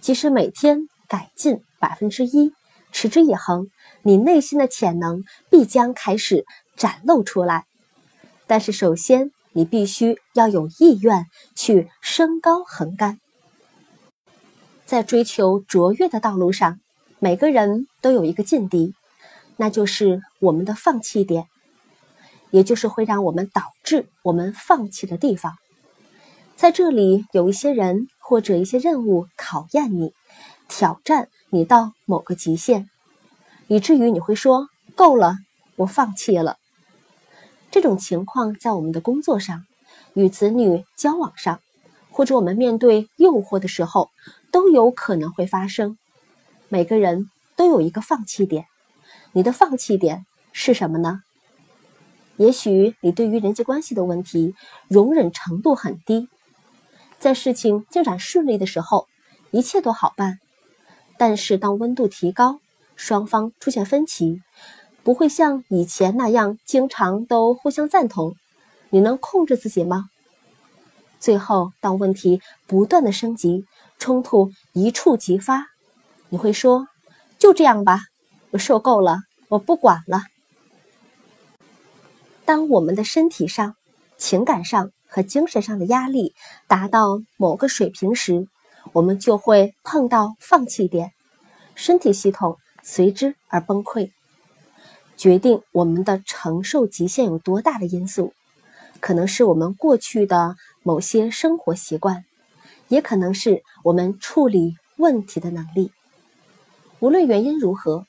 即使每天改进百分之一，持之以恒，你内心的潜能必将开始展露出来。但是，首先你必须要有意愿去升高横杆。在追求卓越的道路上，每个人都有一个劲敌，那就是我们的放弃点，也就是会让我们导致我们放弃的地方。在这里，有一些人或者一些任务考验你，挑战你到某个极限，以至于你会说：“够了，我放弃了。”这种情况在我们的工作上、与子女交往上，或者我们面对诱惑的时候，都有可能会发生。每个人都有一个放弃点，你的放弃点是什么呢？也许你对于人际关系的问题容忍程度很低。在事情进展顺利的时候，一切都好办。但是当温度提高，双方出现分歧，不会像以前那样经常都互相赞同。你能控制自己吗？最后，当问题不断的升级，冲突一触即发，你会说：“就这样吧，我受够了，我不管了。”当我们的身体上、情感上，和精神上的压力达到某个水平时，我们就会碰到放弃点，身体系统随之而崩溃。决定我们的承受极限有多大的因素，可能是我们过去的某些生活习惯，也可能是我们处理问题的能力。无论原因如何，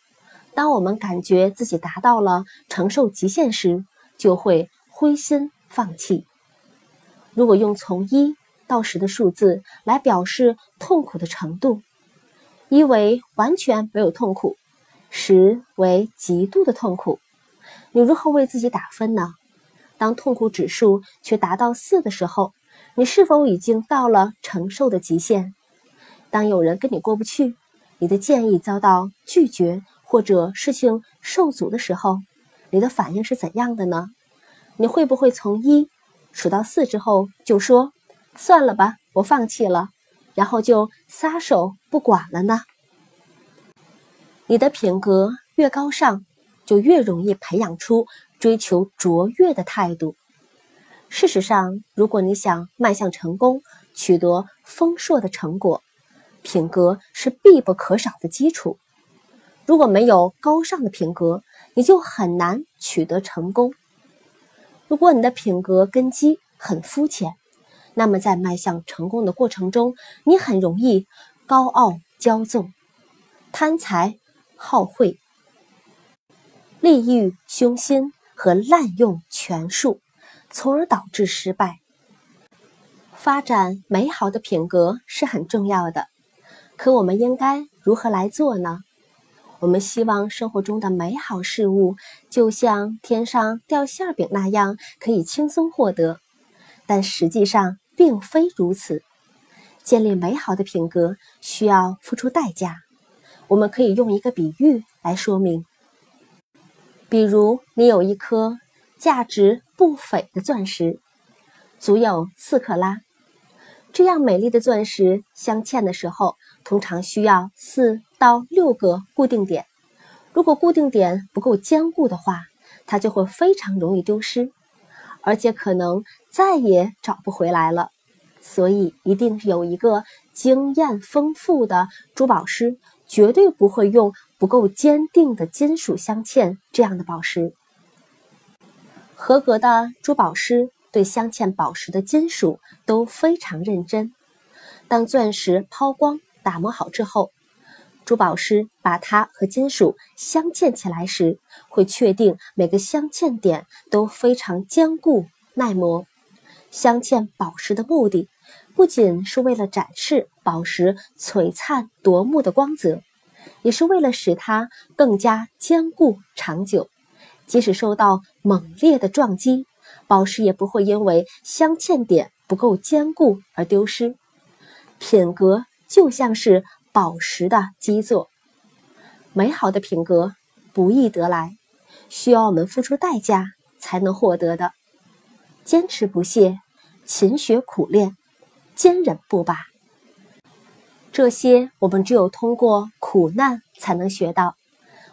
当我们感觉自己达到了承受极限时，就会灰心放弃。如果用从一到十的数字来表示痛苦的程度，一为完全没有痛苦，十为极度的痛苦，你如何为自己打分呢？当痛苦指数却达到四的时候，你是否已经到了承受的极限？当有人跟你过不去，你的建议遭到拒绝，或者事情受阻的时候，你的反应是怎样的呢？你会不会从一？数到四之后，就说：“算了吧，我放弃了。”然后就撒手不管了呢。你的品格越高尚，就越容易培养出追求卓越的态度。事实上，如果你想迈向成功，取得丰硕的成果，品格是必不可少的基础。如果没有高尚的品格，你就很难取得成功。如果你的品格根基很肤浅，那么在迈向成功的过程中，你很容易高傲骄纵、贪财好贿、利欲凶心和滥用权术，从而导致失败。发展美好的品格是很重要的，可我们应该如何来做呢？我们希望生活中的美好事物就像天上掉馅饼那样可以轻松获得，但实际上并非如此。建立美好的品格需要付出代价。我们可以用一个比喻来说明：比如你有一颗价值不菲的钻石，足有四克拉。这样美丽的钻石镶嵌的时候，通常需要四。到六个固定点，如果固定点不够坚固的话，它就会非常容易丢失，而且可能再也找不回来了。所以，一定有一个经验丰富的珠宝师，绝对不会用不够坚定的金属镶嵌这样的宝石。合格的珠宝师对镶嵌宝石的金属都非常认真。当钻石抛光打磨好之后。珠宝师把它和金属镶嵌起来时，会确定每个镶嵌点都非常坚固耐磨。镶嵌宝石的目的，不仅是为了展示宝石璀璨夺目的光泽，也是为了使它更加坚固长久。即使受到猛烈的撞击，宝石也不会因为镶嵌点不够坚固而丢失。品格就像是。宝石的基座，美好的品格不易得来，需要我们付出代价才能获得的。坚持不懈，勤学苦练，坚忍不拔，这些我们只有通过苦难才能学到。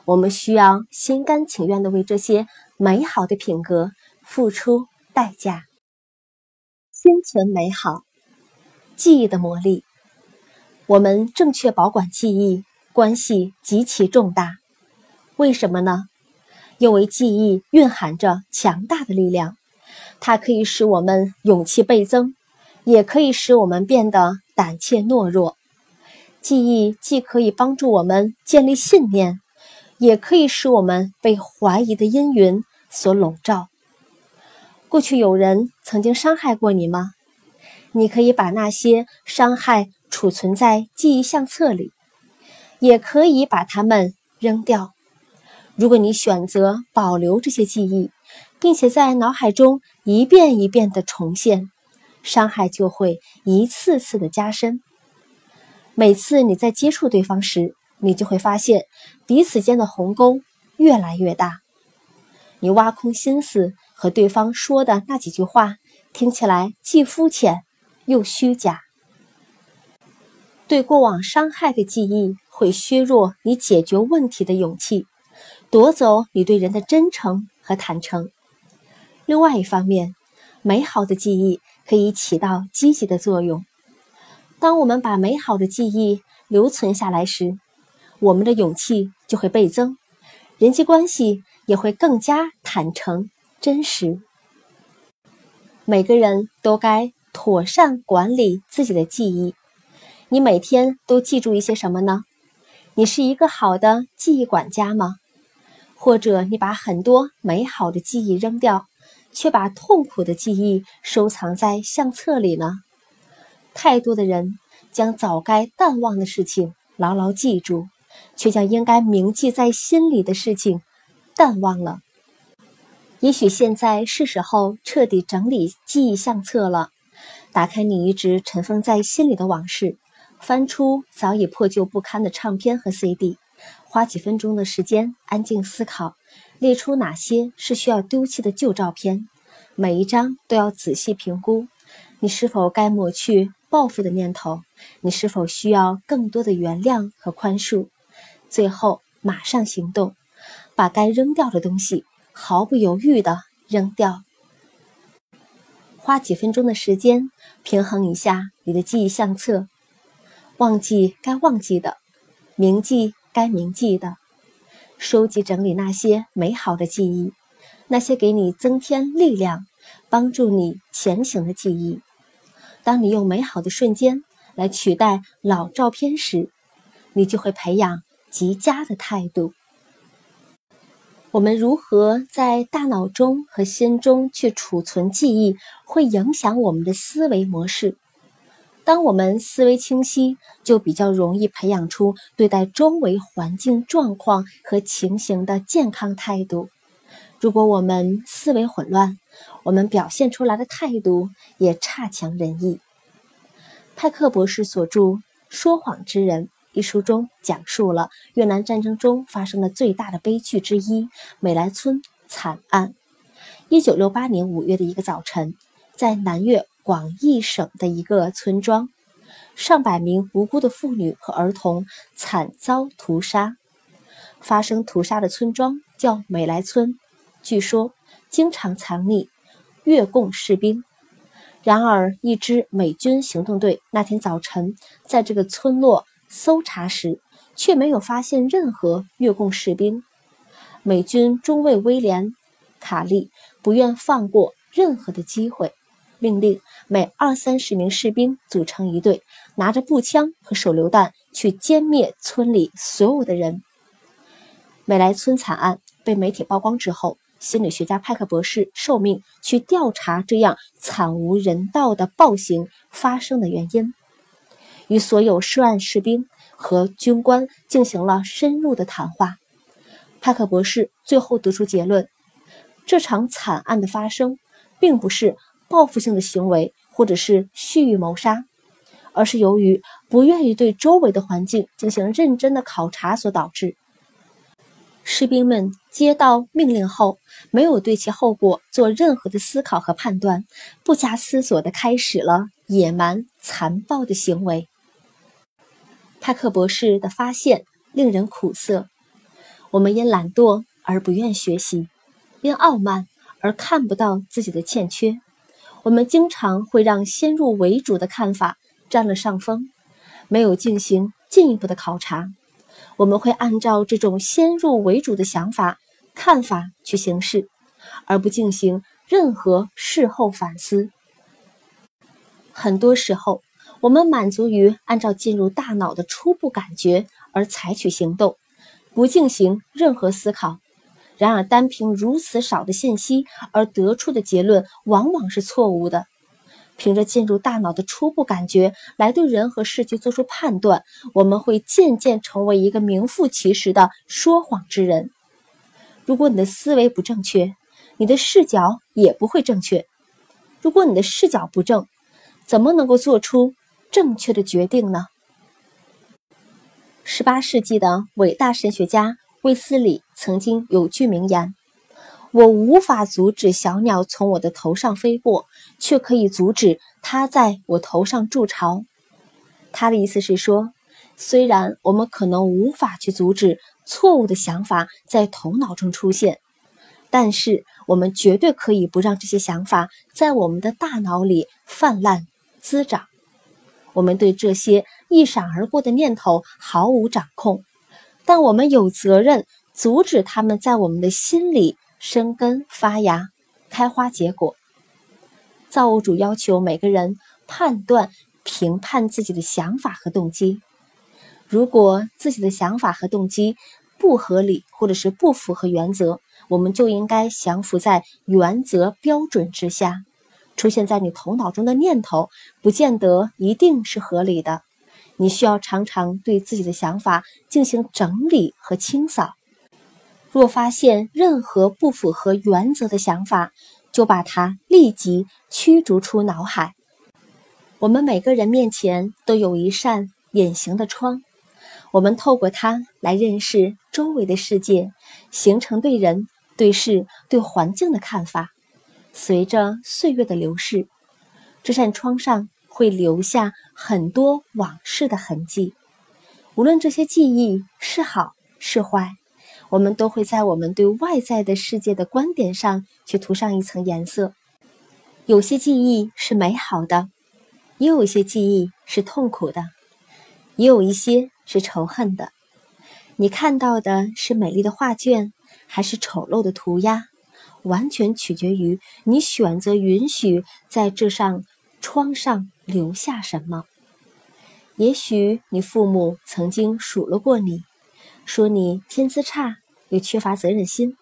我们需要心甘情愿的为这些美好的品格付出代价。心存美好，记忆的魔力。我们正确保管记忆，关系极其重大。为什么呢？因为记忆蕴含着强大的力量，它可以使我们勇气倍增，也可以使我们变得胆怯懦弱。记忆既可以帮助我们建立信念，也可以使我们被怀疑的阴云所笼罩。过去有人曾经伤害过你吗？你可以把那些伤害储存在记忆相册里，也可以把它们扔掉。如果你选择保留这些记忆，并且在脑海中一遍一遍地重现，伤害就会一次次的加深。每次你在接触对方时，你就会发现彼此间的鸿沟越来越大。你挖空心思和对方说的那几句话，听起来既肤浅又虚假。对过往伤害的记忆，会削弱你解决问题的勇气。夺走你对人的真诚和坦诚。另外一方面，美好的记忆可以起到积极的作用。当我们把美好的记忆留存下来时，我们的勇气就会倍增，人际关系也会更加坦诚真实。每个人都该妥善管理自己的记忆。你每天都记住一些什么呢？你是一个好的记忆管家吗？或者你把很多美好的记忆扔掉，却把痛苦的记忆收藏在相册里呢？太多的人将早该淡忘的事情牢牢记住，却将应该铭记在心里的事情淡忘了。也许现在是时候彻底整理记忆相册了。打开你一直尘封在心里的往事，翻出早已破旧不堪的唱片和 CD。花几分钟的时间，安静思考，列出哪些是需要丢弃的旧照片，每一张都要仔细评估。你是否该抹去报复的念头？你是否需要更多的原谅和宽恕？最后，马上行动，把该扔掉的东西毫不犹豫地扔掉。花几分钟的时间，平衡一下你的记忆相册，忘记该忘记的，铭记。该铭记的，收集整理那些美好的记忆，那些给你增添力量、帮助你前行的记忆。当你用美好的瞬间来取代老照片时，你就会培养极佳的态度。我们如何在大脑中和心中去储存记忆，会影响我们的思维模式。当我们思维清晰，就比较容易培养出对待周围环境状况和情形的健康态度。如果我们思维混乱，我们表现出来的态度也差强人意。派克博士所著《说谎之人》一书中讲述了越南战争中发生的最大的悲剧之一——美莱村惨案。一九六八年五月的一个早晨，在南越。广义省的一个村庄，上百名无辜的妇女和儿童惨遭屠杀。发生屠杀的村庄叫美莱村，据说经常藏匿越共士兵。然而，一支美军行动队那天早晨在这个村落搜查时，却没有发现任何越共士兵。美军中尉威廉·卡利不愿放过任何的机会。命令每二三十名士兵组成一队，拿着步枪和手榴弹去歼灭村里所有的人。美莱村惨案被媒体曝光之后，心理学家派克博士受命去调查这样惨无人道的暴行发生的原因，与所有涉案士兵和军官进行了深入的谈话。派克博士最后得出结论：这场惨案的发生，并不是。报复性的行为，或者是蓄意谋杀，而是由于不愿意对周围的环境进行认真的考察所导致。士兵们接到命令后，没有对其后果做任何的思考和判断，不加思索地开始了野蛮残暴的行为。派克博士的发现令人苦涩。我们因懒惰而不愿学习，因傲慢而看不到自己的欠缺。我们经常会让先入为主的看法占了上风，没有进行进一步的考察。我们会按照这种先入为主的想法、看法去行事，而不进行任何事后反思。很多时候，我们满足于按照进入大脑的初步感觉而采取行动，不进行任何思考。然而，单凭如此少的信息而得出的结论往往是错误的。凭着进入大脑的初步感觉来对人和事情做出判断，我们会渐渐成为一个名副其实的说谎之人。如果你的思维不正确，你的视角也不会正确。如果你的视角不正，怎么能够做出正确的决定呢？十八世纪的伟大神学家。卫斯理曾经有句名言：“我无法阻止小鸟从我的头上飞过，却可以阻止它在我头上筑巢。”他的意思是说，虽然我们可能无法去阻止错误的想法在头脑中出现，但是我们绝对可以不让这些想法在我们的大脑里泛滥滋长。我们对这些一闪而过的念头毫无掌控。但我们有责任阻止他们在我们的心里生根发芽、开花结果。造物主要求每个人判断、评判自己的想法和动机。如果自己的想法和动机不合理，或者是不符合原则，我们就应该降服在原则标准之下。出现在你头脑中的念头，不见得一定是合理的。你需要常常对自己的想法进行整理和清扫。若发现任何不符合原则的想法，就把它立即驱逐出脑海。我们每个人面前都有一扇隐形的窗，我们透过它来认识周围的世界，形成对人、对事、对环境的看法。随着岁月的流逝，这扇窗上。会留下很多往事的痕迹，无论这些记忆是好是坏，我们都会在我们对外在的世界的观点上去涂上一层颜色。有些记忆是美好的，也有一些记忆是痛苦的，也有一些是仇恨的。你看到的是美丽的画卷，还是丑陋的涂鸦，完全取决于你选择允许在这上窗上。留下什么？也许你父母曾经数落过你，说你天资差又缺乏责任心。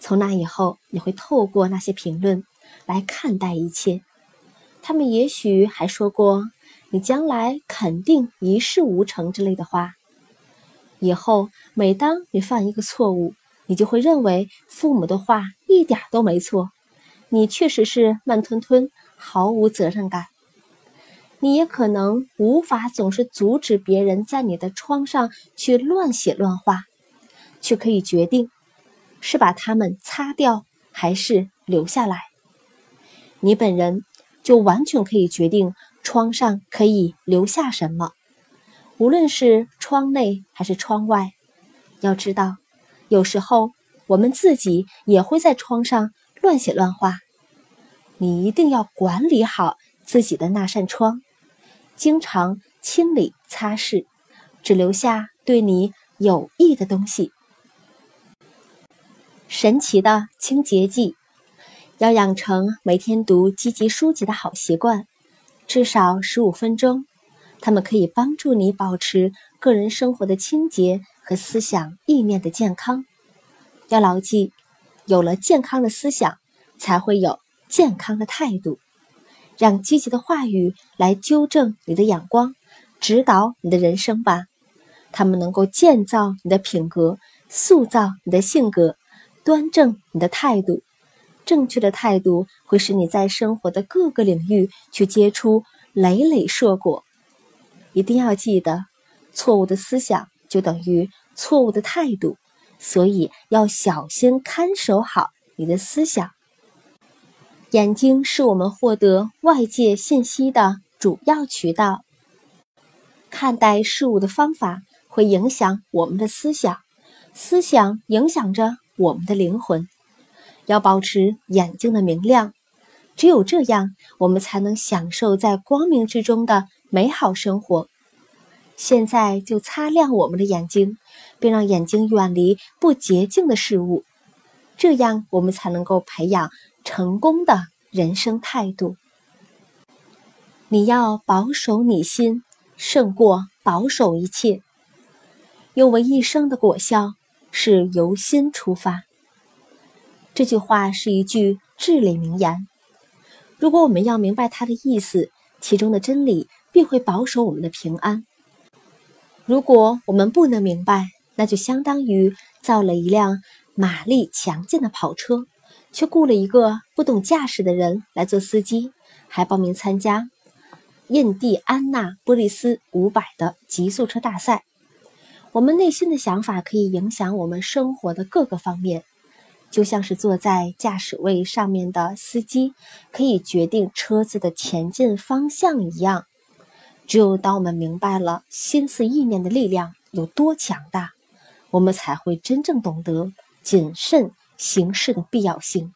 从那以后，你会透过那些评论来看待一切。他们也许还说过你将来肯定一事无成之类的话。以后每当你犯一个错误，你就会认为父母的话一点都没错。你确实是慢吞吞，毫无责任感。你也可能无法总是阻止别人在你的窗上去乱写乱画，却可以决定是把它们擦掉还是留下来。你本人就完全可以决定窗上可以留下什么，无论是窗内还是窗外。要知道，有时候我们自己也会在窗上乱写乱画。你一定要管理好自己的那扇窗。经常清理擦拭，只留下对你有益的东西。神奇的清洁剂，要养成每天读积极书籍的好习惯，至少十五分钟。它们可以帮助你保持个人生活的清洁和思想意念的健康。要牢记，有了健康的思想，才会有健康的态度。让积极的话语来纠正你的眼光，指导你的人生吧。他们能够建造你的品格，塑造你的性格，端正你的态度。正确的态度会使你在生活的各个领域去结出累累硕果。一定要记得，错误的思想就等于错误的态度，所以要小心看守好你的思想。眼睛是我们获得外界信息的主要渠道。看待事物的方法会影响我们的思想，思想影响着我们的灵魂。要保持眼睛的明亮，只有这样，我们才能享受在光明之中的美好生活。现在就擦亮我们的眼睛，并让眼睛远离不洁净的事物，这样我们才能够培养成功的人生态度。你要保守你心，胜过保守一切。因为一生的果效是由心出发。这句话是一句至理名言。如果我们要明白它的意思，其中的真理必会保守我们的平安。如果我们不能明白，那就相当于造了一辆马力强劲的跑车，却雇了一个不懂驾驶的人来做司机，还报名参加印第安纳波利斯五百的极速车大赛。我们内心的想法可以影响我们生活的各个方面，就像是坐在驾驶位上面的司机可以决定车子的前进方向一样。只有当我们明白了心思意念的力量有多强大，我们才会真正懂得谨慎行事的必要性。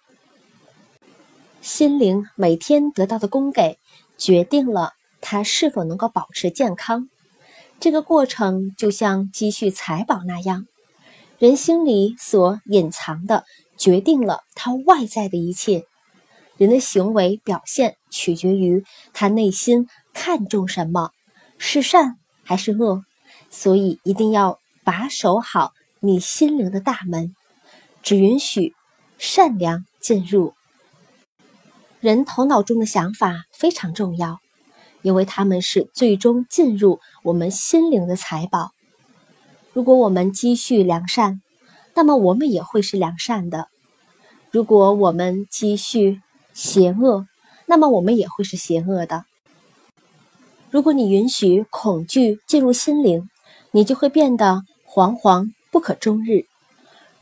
心灵每天得到的供给，决定了它是否能够保持健康。这个过程就像积蓄财宝那样，人心里所隐藏的，决定了他外在的一切。人的行为表现取决于他内心。看重什么，是善还是恶？所以一定要把守好你心灵的大门，只允许善良进入。人头脑中的想法非常重要，因为他们是最终进入我们心灵的财宝。如果我们积蓄良善，那么我们也会是良善的；如果我们积蓄邪恶，那么我们也会是邪恶的。如果你允许恐惧进入心灵，你就会变得惶惶不可终日。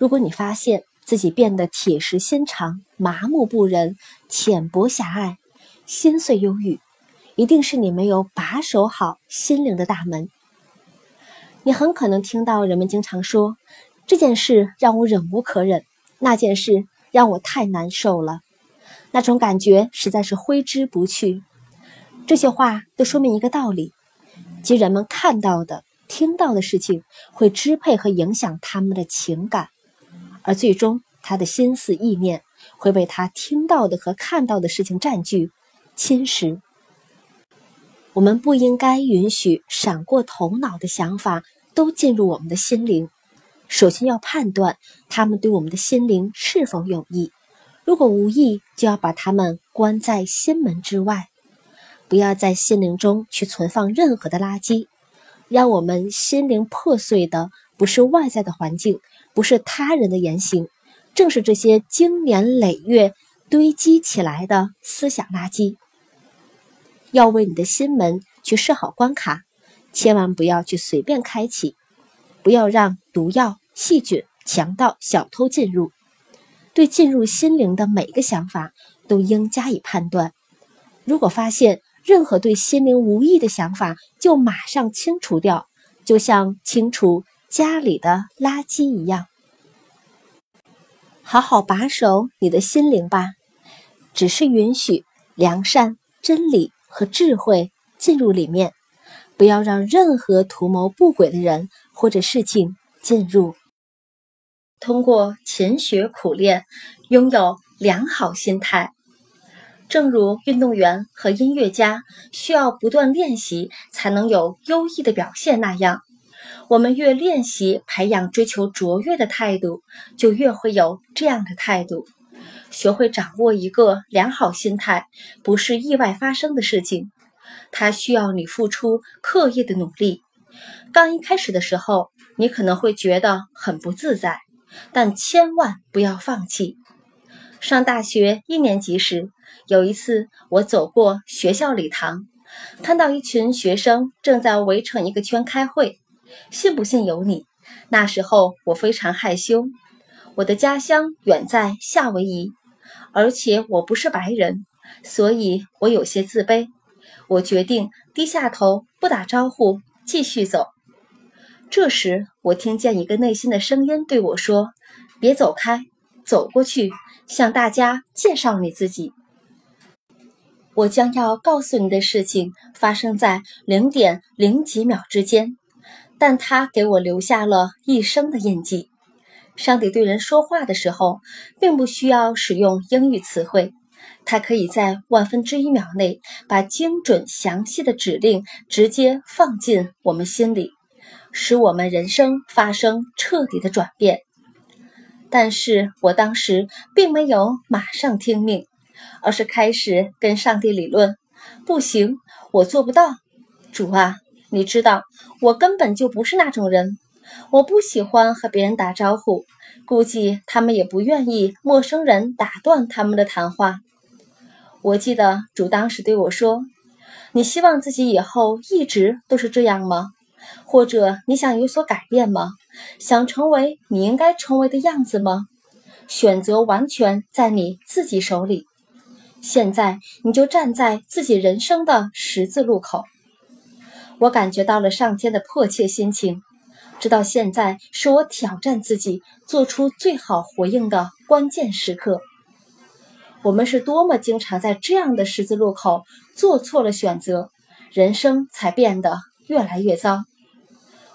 如果你发现自己变得铁石心肠、麻木不仁、浅薄狭隘、心碎忧郁，一定是你没有把守好心灵的大门。你很可能听到人们经常说：“这件事让我忍无可忍，那件事让我太难受了。”那种感觉实在是挥之不去。这些话都说明一个道理，即人们看到的、听到的事情会支配和影响他们的情感，而最终他的心思意念会被他听到的和看到的事情占据、侵蚀。我们不应该允许闪过头脑的想法都进入我们的心灵，首先要判断他们对我们的心灵是否有益，如果无益，就要把他们关在心门之外。不要在心灵中去存放任何的垃圾，让我们心灵破碎的不是外在的环境，不是他人的言行，正是这些经年累月堆积起来的思想垃圾。要为你的心门去设好关卡，千万不要去随便开启，不要让毒药、细菌、强盗、小偷进入。对进入心灵的每个想法都应加以判断，如果发现。任何对心灵无益的想法，就马上清除掉，就像清除家里的垃圾一样。好好把守你的心灵吧，只是允许良善、真理和智慧进入里面，不要让任何图谋不轨的人或者事情进入。通过勤学苦练，拥有良好心态。正如运动员和音乐家需要不断练习才能有优异的表现那样，我们越练习培养追求卓越的态度，就越会有这样的态度。学会掌握一个良好心态，不是意外发生的事情，它需要你付出刻意的努力。刚一开始的时候，你可能会觉得很不自在，但千万不要放弃。上大学一年级时。有一次，我走过学校礼堂，看到一群学生正在围成一个圈开会。信不信由你。那时候我非常害羞，我的家乡远在夏威夷，而且我不是白人，所以我有些自卑。我决定低下头不打招呼，继续走。这时，我听见一个内心的声音对我说：“别走开，走过去，向大家介绍你自己。”我将要告诉你的事情发生在零点零几秒之间，但他给我留下了一生的印记。上帝对人说话的时候，并不需要使用英语词汇，他可以在万分之一秒内把精准详细的指令直接放进我们心里，使我们人生发生彻底的转变。但是我当时并没有马上听命。而是开始跟上帝理论，不行，我做不到。主啊，你知道我根本就不是那种人，我不喜欢和别人打招呼，估计他们也不愿意陌生人打断他们的谈话。我记得主当时对我说：“你希望自己以后一直都是这样吗？或者你想有所改变吗？想成为你应该成为的样子吗？选择完全在你自己手里。”现在你就站在自己人生的十字路口，我感觉到了上天的迫切心情，直到现在是我挑战自己做出最好回应的关键时刻。我们是多么经常在这样的十字路口做错了选择，人生才变得越来越糟。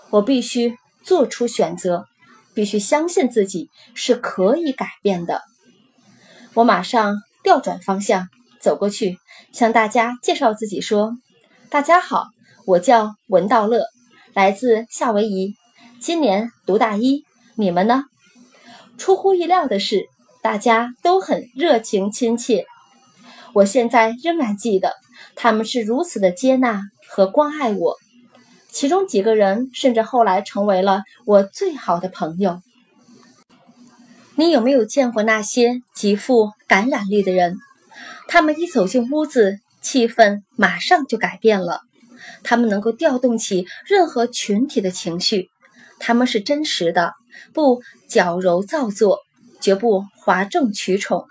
我必须做出选择，必须相信自己是可以改变的。我马上。调转方向，走过去，向大家介绍自己说：“大家好，我叫文道乐，来自夏威夷，今年读大一。你们呢？”出乎意料的是，大家都很热情亲切。我现在仍然记得，他们是如此的接纳和关爱我。其中几个人甚至后来成为了我最好的朋友。你有没有见过那些极富感染力的人？他们一走进屋子，气氛马上就改变了。他们能够调动起任何群体的情绪。他们是真实的，不矫揉造作，绝不哗众取宠。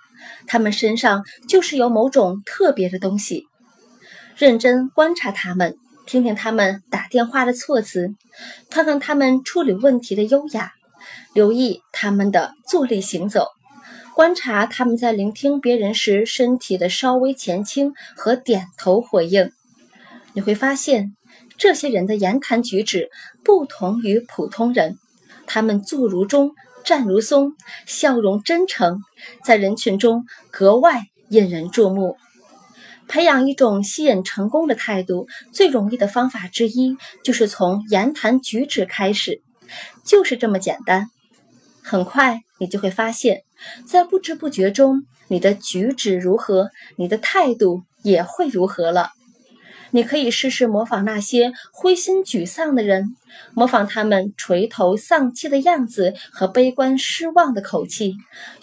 他们身上就是有某种特别的东西。认真观察他们，听听他们打电话的措辞，看看他们处理问题的优雅。留意他们的坐立行走，观察他们在聆听别人时身体的稍微前倾和点头回应。你会发现，这些人的言谈举止不同于普通人。他们坐如钟，站如松，笑容真诚，在人群中格外引人注目。培养一种吸引成功的态度，最容易的方法之一就是从言谈举止开始，就是这么简单。很快，你就会发现，在不知不觉中，你的举止如何，你的态度也会如何了。你可以试试模仿那些灰心沮丧的人，模仿他们垂头丧气的样子和悲观失望的口气。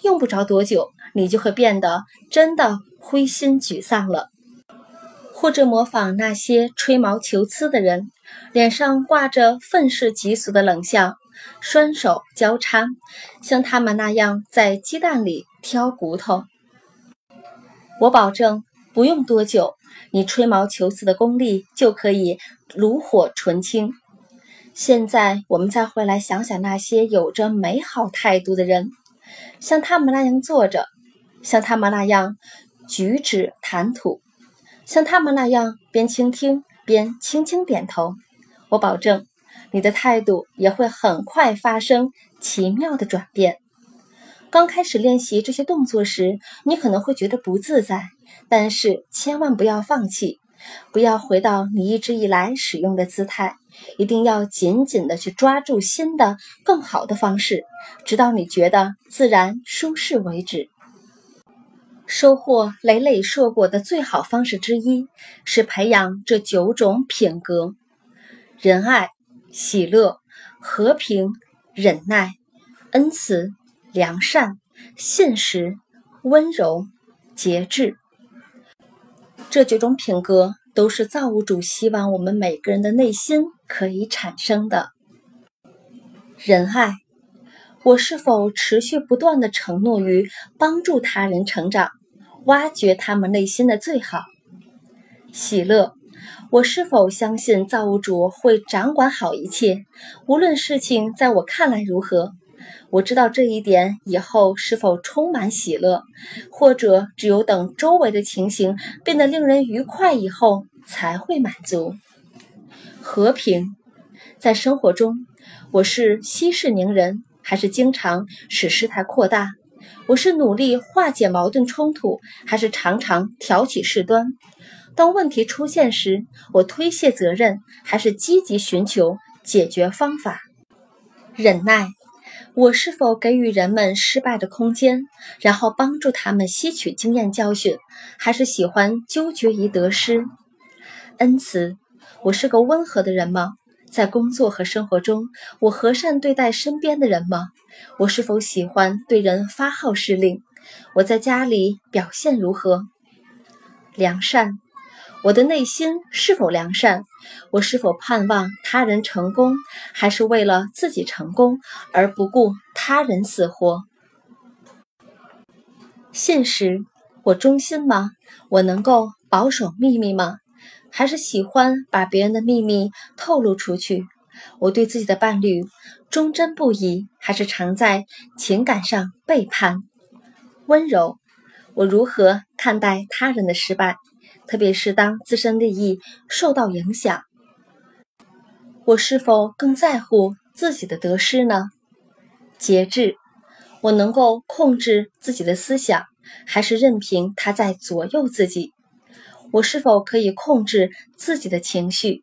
用不着多久，你就会变得真的灰心沮丧了。或者模仿那些吹毛求疵的人，脸上挂着愤世嫉俗的冷笑。双手交叉，像他们那样在鸡蛋里挑骨头。我保证，不用多久，你吹毛求疵的功力就可以炉火纯青。现在，我们再回来想想那些有着美好态度的人，像他们那样坐着，像他们那样举止谈吐，像他们那样边倾听边轻轻点头。我保证。你的态度也会很快发生奇妙的转变。刚开始练习这些动作时，你可能会觉得不自在，但是千万不要放弃，不要回到你一直以来使用的姿态，一定要紧紧的去抓住新的、更好的方式，直到你觉得自然舒适为止。收获累累硕果的最好方式之一是培养这九种品格：仁爱。喜乐、和平、忍耐、恩慈、良善、信实、温柔、节制，这九种品格都是造物主希望我们每个人的内心可以产生的。仁爱，我是否持续不断的承诺于帮助他人成长，挖掘他们内心的最好？喜乐。我是否相信造物主会掌管好一切？无论事情在我看来如何，我知道这一点以后是否充满喜乐，或者只有等周围的情形变得令人愉快以后才会满足。和平，在生活中，我是息事宁人，还是经常使事态扩大？我是努力化解矛盾冲突，还是常常挑起事端？当问题出现时，我推卸责任，还是积极寻求解决方法？忍耐，我是否给予人们失败的空间，然后帮助他们吸取经验教训，还是喜欢纠结于得失？恩慈，我是个温和的人吗？在工作和生活中，我和善对待身边的人吗？我是否喜欢对人发号施令？我在家里表现如何？良善。我的内心是否良善？我是否盼望他人成功，还是为了自己成功而不顾他人死活？现实，我忠心吗？我能够保守秘密吗？还是喜欢把别人的秘密透露出去？我对自己的伴侣忠贞不移，还是常在情感上背叛？温柔，我如何看待他人的失败？特别是当自身利益受到影响，我是否更在乎自己的得失呢？节制，我能够控制自己的思想，还是任凭它在左右自己？我是否可以控制自己的情绪？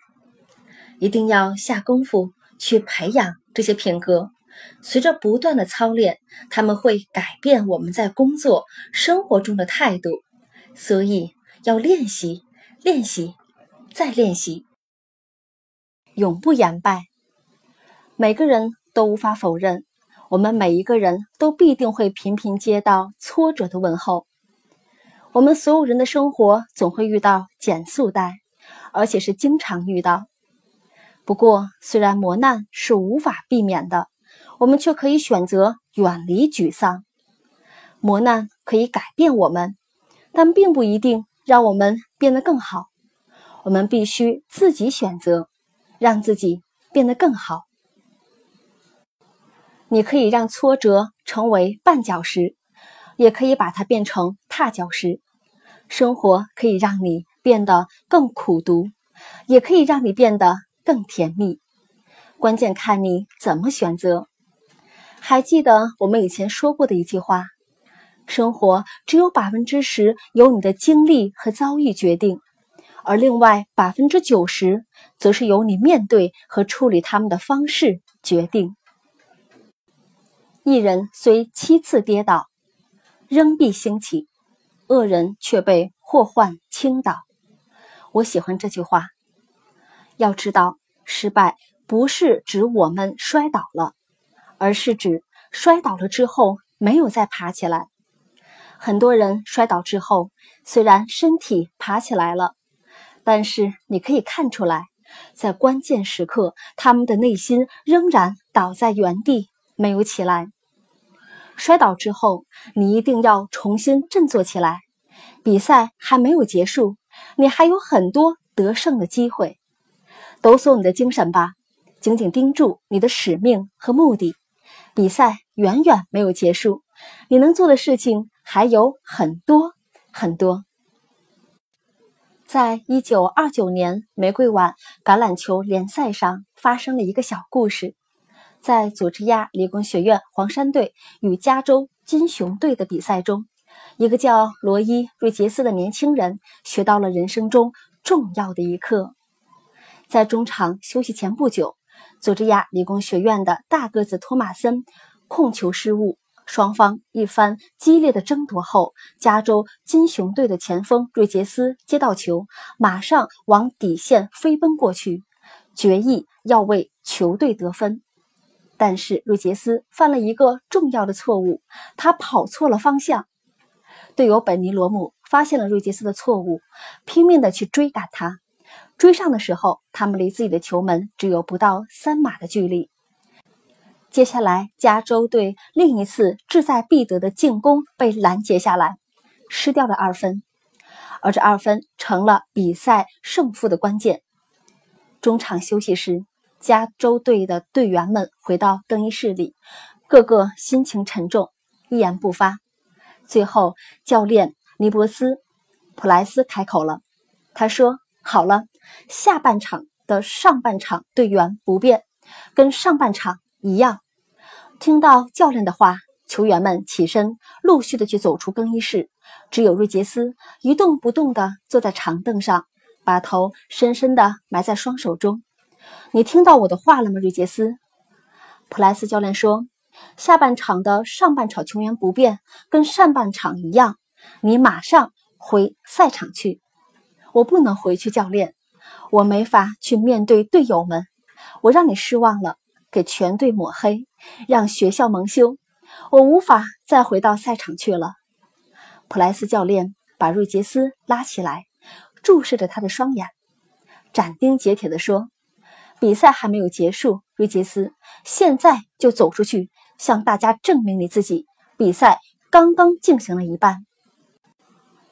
一定要下功夫去培养这些品格。随着不断的操练，他们会改变我们在工作、生活中的态度。所以。要练习，练习，再练习，永不言败。每个人都无法否认，我们每一个人都必定会频频接到挫折的问候。我们所有人的生活总会遇到减速带，而且是经常遇到。不过，虽然磨难是无法避免的，我们却可以选择远离沮丧。磨难可以改变我们，但并不一定。让我们变得更好，我们必须自己选择，让自己变得更好。你可以让挫折成为绊脚石，也可以把它变成踏脚石。生活可以让你变得更苦读，也可以让你变得更甜蜜。关键看你怎么选择。还记得我们以前说过的一句话。生活只有百分之十由你的经历和遭遇决定，而另外百分之九十则是由你面对和处理他们的方式决定。一人虽七次跌倒，仍必兴起；恶人却被祸患倾倒。我喜欢这句话。要知道，失败不是指我们摔倒了，而是指摔倒了之后没有再爬起来。很多人摔倒之后，虽然身体爬起来了，但是你可以看出来，在关键时刻，他们的内心仍然倒在原地，没有起来。摔倒之后，你一定要重新振作起来。比赛还没有结束，你还有很多得胜的机会。抖擞你的精神吧，紧紧盯住你的使命和目的。比赛远远没有结束，你能做的事情。还有很多很多。在一九二九年玫瑰碗橄榄球联赛上发生了一个小故事。在佐治亚理工学院黄山队与加州金熊队的比赛中，一个叫罗伊·瑞杰斯的年轻人学到了人生中重要的一课。在中场休息前不久，佐治亚理工学院的大个子托马森控球失误。双方一番激烈的争夺后，加州金熊队的前锋瑞杰斯接到球，马上往底线飞奔过去，决意要为球队得分。但是瑞杰斯犯了一个重要的错误，他跑错了方向。队友本尼罗姆发现了瑞杰斯的错误，拼命的去追赶他。追上的时候，他们离自己的球门只有不到三码的距离。接下来，加州队另一次志在必得的进攻被拦截下来，失掉了二分。而这二分成了比赛胜负的关键。中场休息时，加州队的队员们回到更衣室里，个个心情沉重，一言不发。最后，教练尼伯斯·普莱斯开口了，他说：“好了，下半场的上半场队员不变，跟上半场一样。”听到教练的话。球员们起身，陆续的去走出更衣室，只有瑞杰斯一动不动的坐在长凳上，把头深深的埋在双手中。你听到我的话了吗，瑞杰斯？普莱斯教练说：“下半场的上半场球员不变，跟上半场一样。你马上回赛场去。”我不能回去，教练，我没法去面对队友们。我让你失望了，给全队抹黑，让学校蒙羞。我无法再回到赛场去了。普莱斯教练把瑞杰斯拉起来，注视着他的双眼，斩钉截铁地说：“比赛还没有结束，瑞杰斯，现在就走出去，向大家证明你自己。比赛刚刚进行了一半。”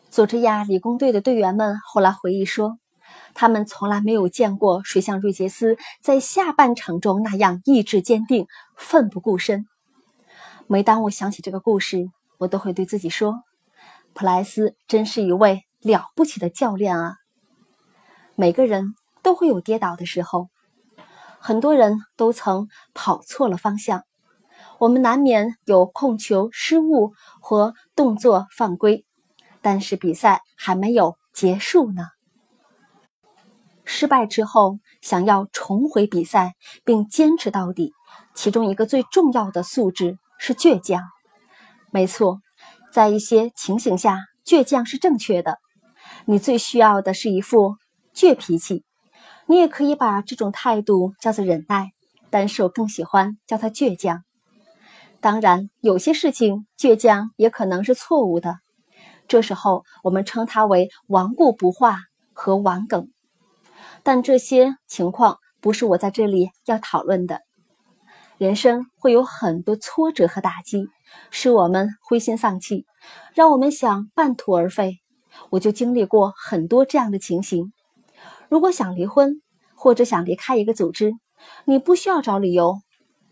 佐治亚理工队的队员们后来回忆说，他们从来没有见过谁像瑞杰斯在下半场中那样意志坚定、奋不顾身。每当我想起这个故事，我都会对自己说：“普莱斯真是一位了不起的教练啊！”每个人都会有跌倒的时候，很多人都曾跑错了方向，我们难免有控球失误和动作犯规，但是比赛还没有结束呢。失败之后，想要重回比赛并坚持到底，其中一个最重要的素质。是倔强，没错，在一些情形下，倔强是正确的。你最需要的是一副倔脾气，你也可以把这种态度叫做忍耐，但是我更喜欢叫它倔强。当然，有些事情倔强也可能是错误的，这时候我们称它为顽固不化和顽梗。但这些情况不是我在这里要讨论的。人生会有很多挫折和打击，使我们灰心丧气，让我们想半途而废。我就经历过很多这样的情形。如果想离婚或者想离开一个组织，你不需要找理由。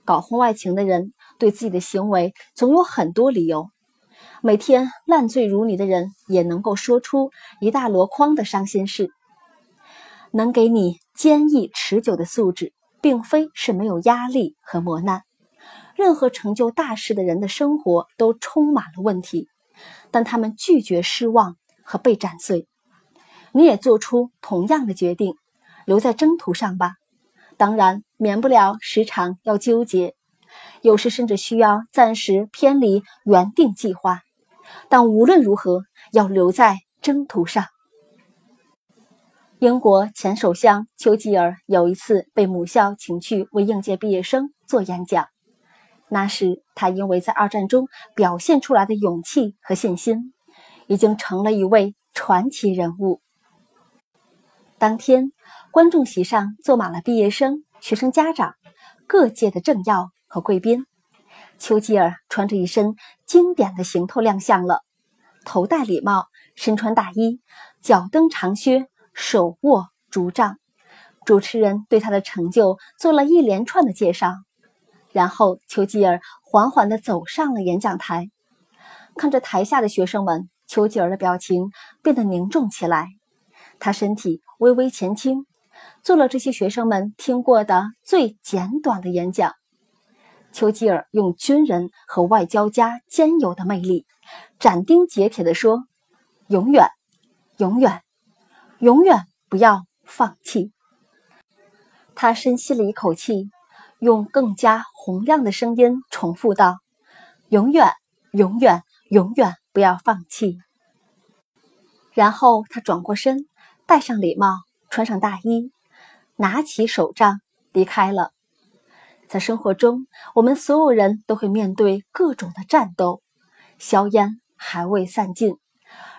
搞婚外情的人对自己的行为总有很多理由。每天烂醉如泥的人也能够说出一大箩筐的伤心事。能给你坚毅持久的素质。并非是没有压力和磨难，任何成就大事的人的生活都充满了问题，但他们拒绝失望和被斩碎。你也做出同样的决定，留在征途上吧。当然，免不了时常要纠结，有时甚至需要暂时偏离原定计划，但无论如何要留在征途上。英国前首相丘吉尔有一次被母校请去为应届毕业生做演讲。那时，他因为在二战中表现出来的勇气和信心，已经成了一位传奇人物。当天，观众席上坐满了毕业生、学生家长、各界的政要和贵宾。丘吉尔穿着一身经典的行头亮相了，头戴礼帽，身穿大衣，脚蹬长靴。手握竹杖，主持人对他的成就做了一连串的介绍，然后丘吉尔缓缓地走上了演讲台。看着台下的学生们，丘吉尔的表情变得凝重起来。他身体微微前倾，做了这些学生们听过的最简短的演讲。丘吉尔用军人和外交家兼有的魅力，斩钉截铁地说：“永远，永远。”永远不要放弃。他深吸了一口气，用更加洪亮的声音重复道：“永远，永远，永远不要放弃。”然后他转过身，戴上礼帽，穿上大衣，拿起手杖，离开了。在生活中，我们所有人都会面对各种的战斗，硝烟还未散尽，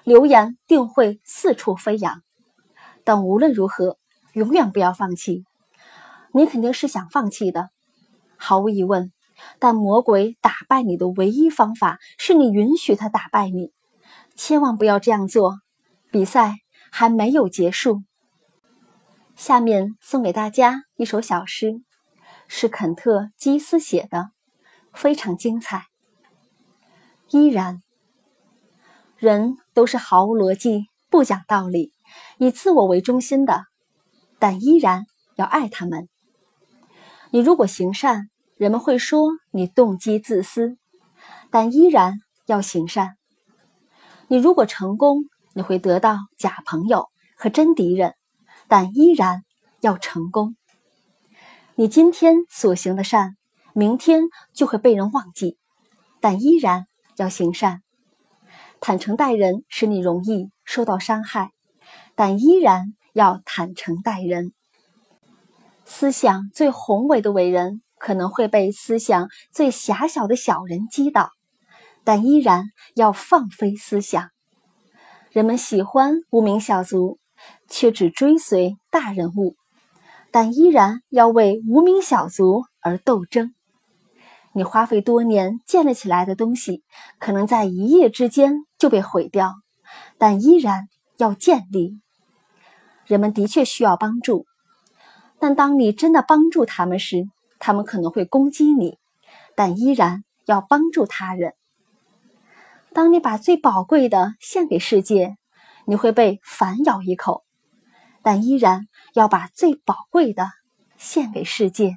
流言定会四处飞扬。但无论如何，永远不要放弃。你肯定是想放弃的，毫无疑问。但魔鬼打败你的唯一方法是你允许他打败你。千万不要这样做。比赛还没有结束。下面送给大家一首小诗，是肯特·基斯写的，非常精彩。依然，人都是毫无逻辑、不讲道理、以自我为中心的，但依然要爱他们。你如果行善，人们会说你动机自私，但依然要行善。你如果成功，你会得到假朋友和真敌人。但依然要成功。你今天所行的善，明天就会被人忘记，但依然要行善。坦诚待人，使你容易受到伤害，但依然要坦诚待人。思想最宏伟的伟人，可能会被思想最狭小的小人击倒，但依然要放飞思想。人们喜欢无名小卒。却只追随大人物，但依然要为无名小卒而斗争。你花费多年建立起来的东西，可能在一夜之间就被毁掉，但依然要建立。人们的确需要帮助，但当你真的帮助他们时，他们可能会攻击你，但依然要帮助他人。当你把最宝贵的献给世界。你会被反咬一口，但依然要把最宝贵的献给世界。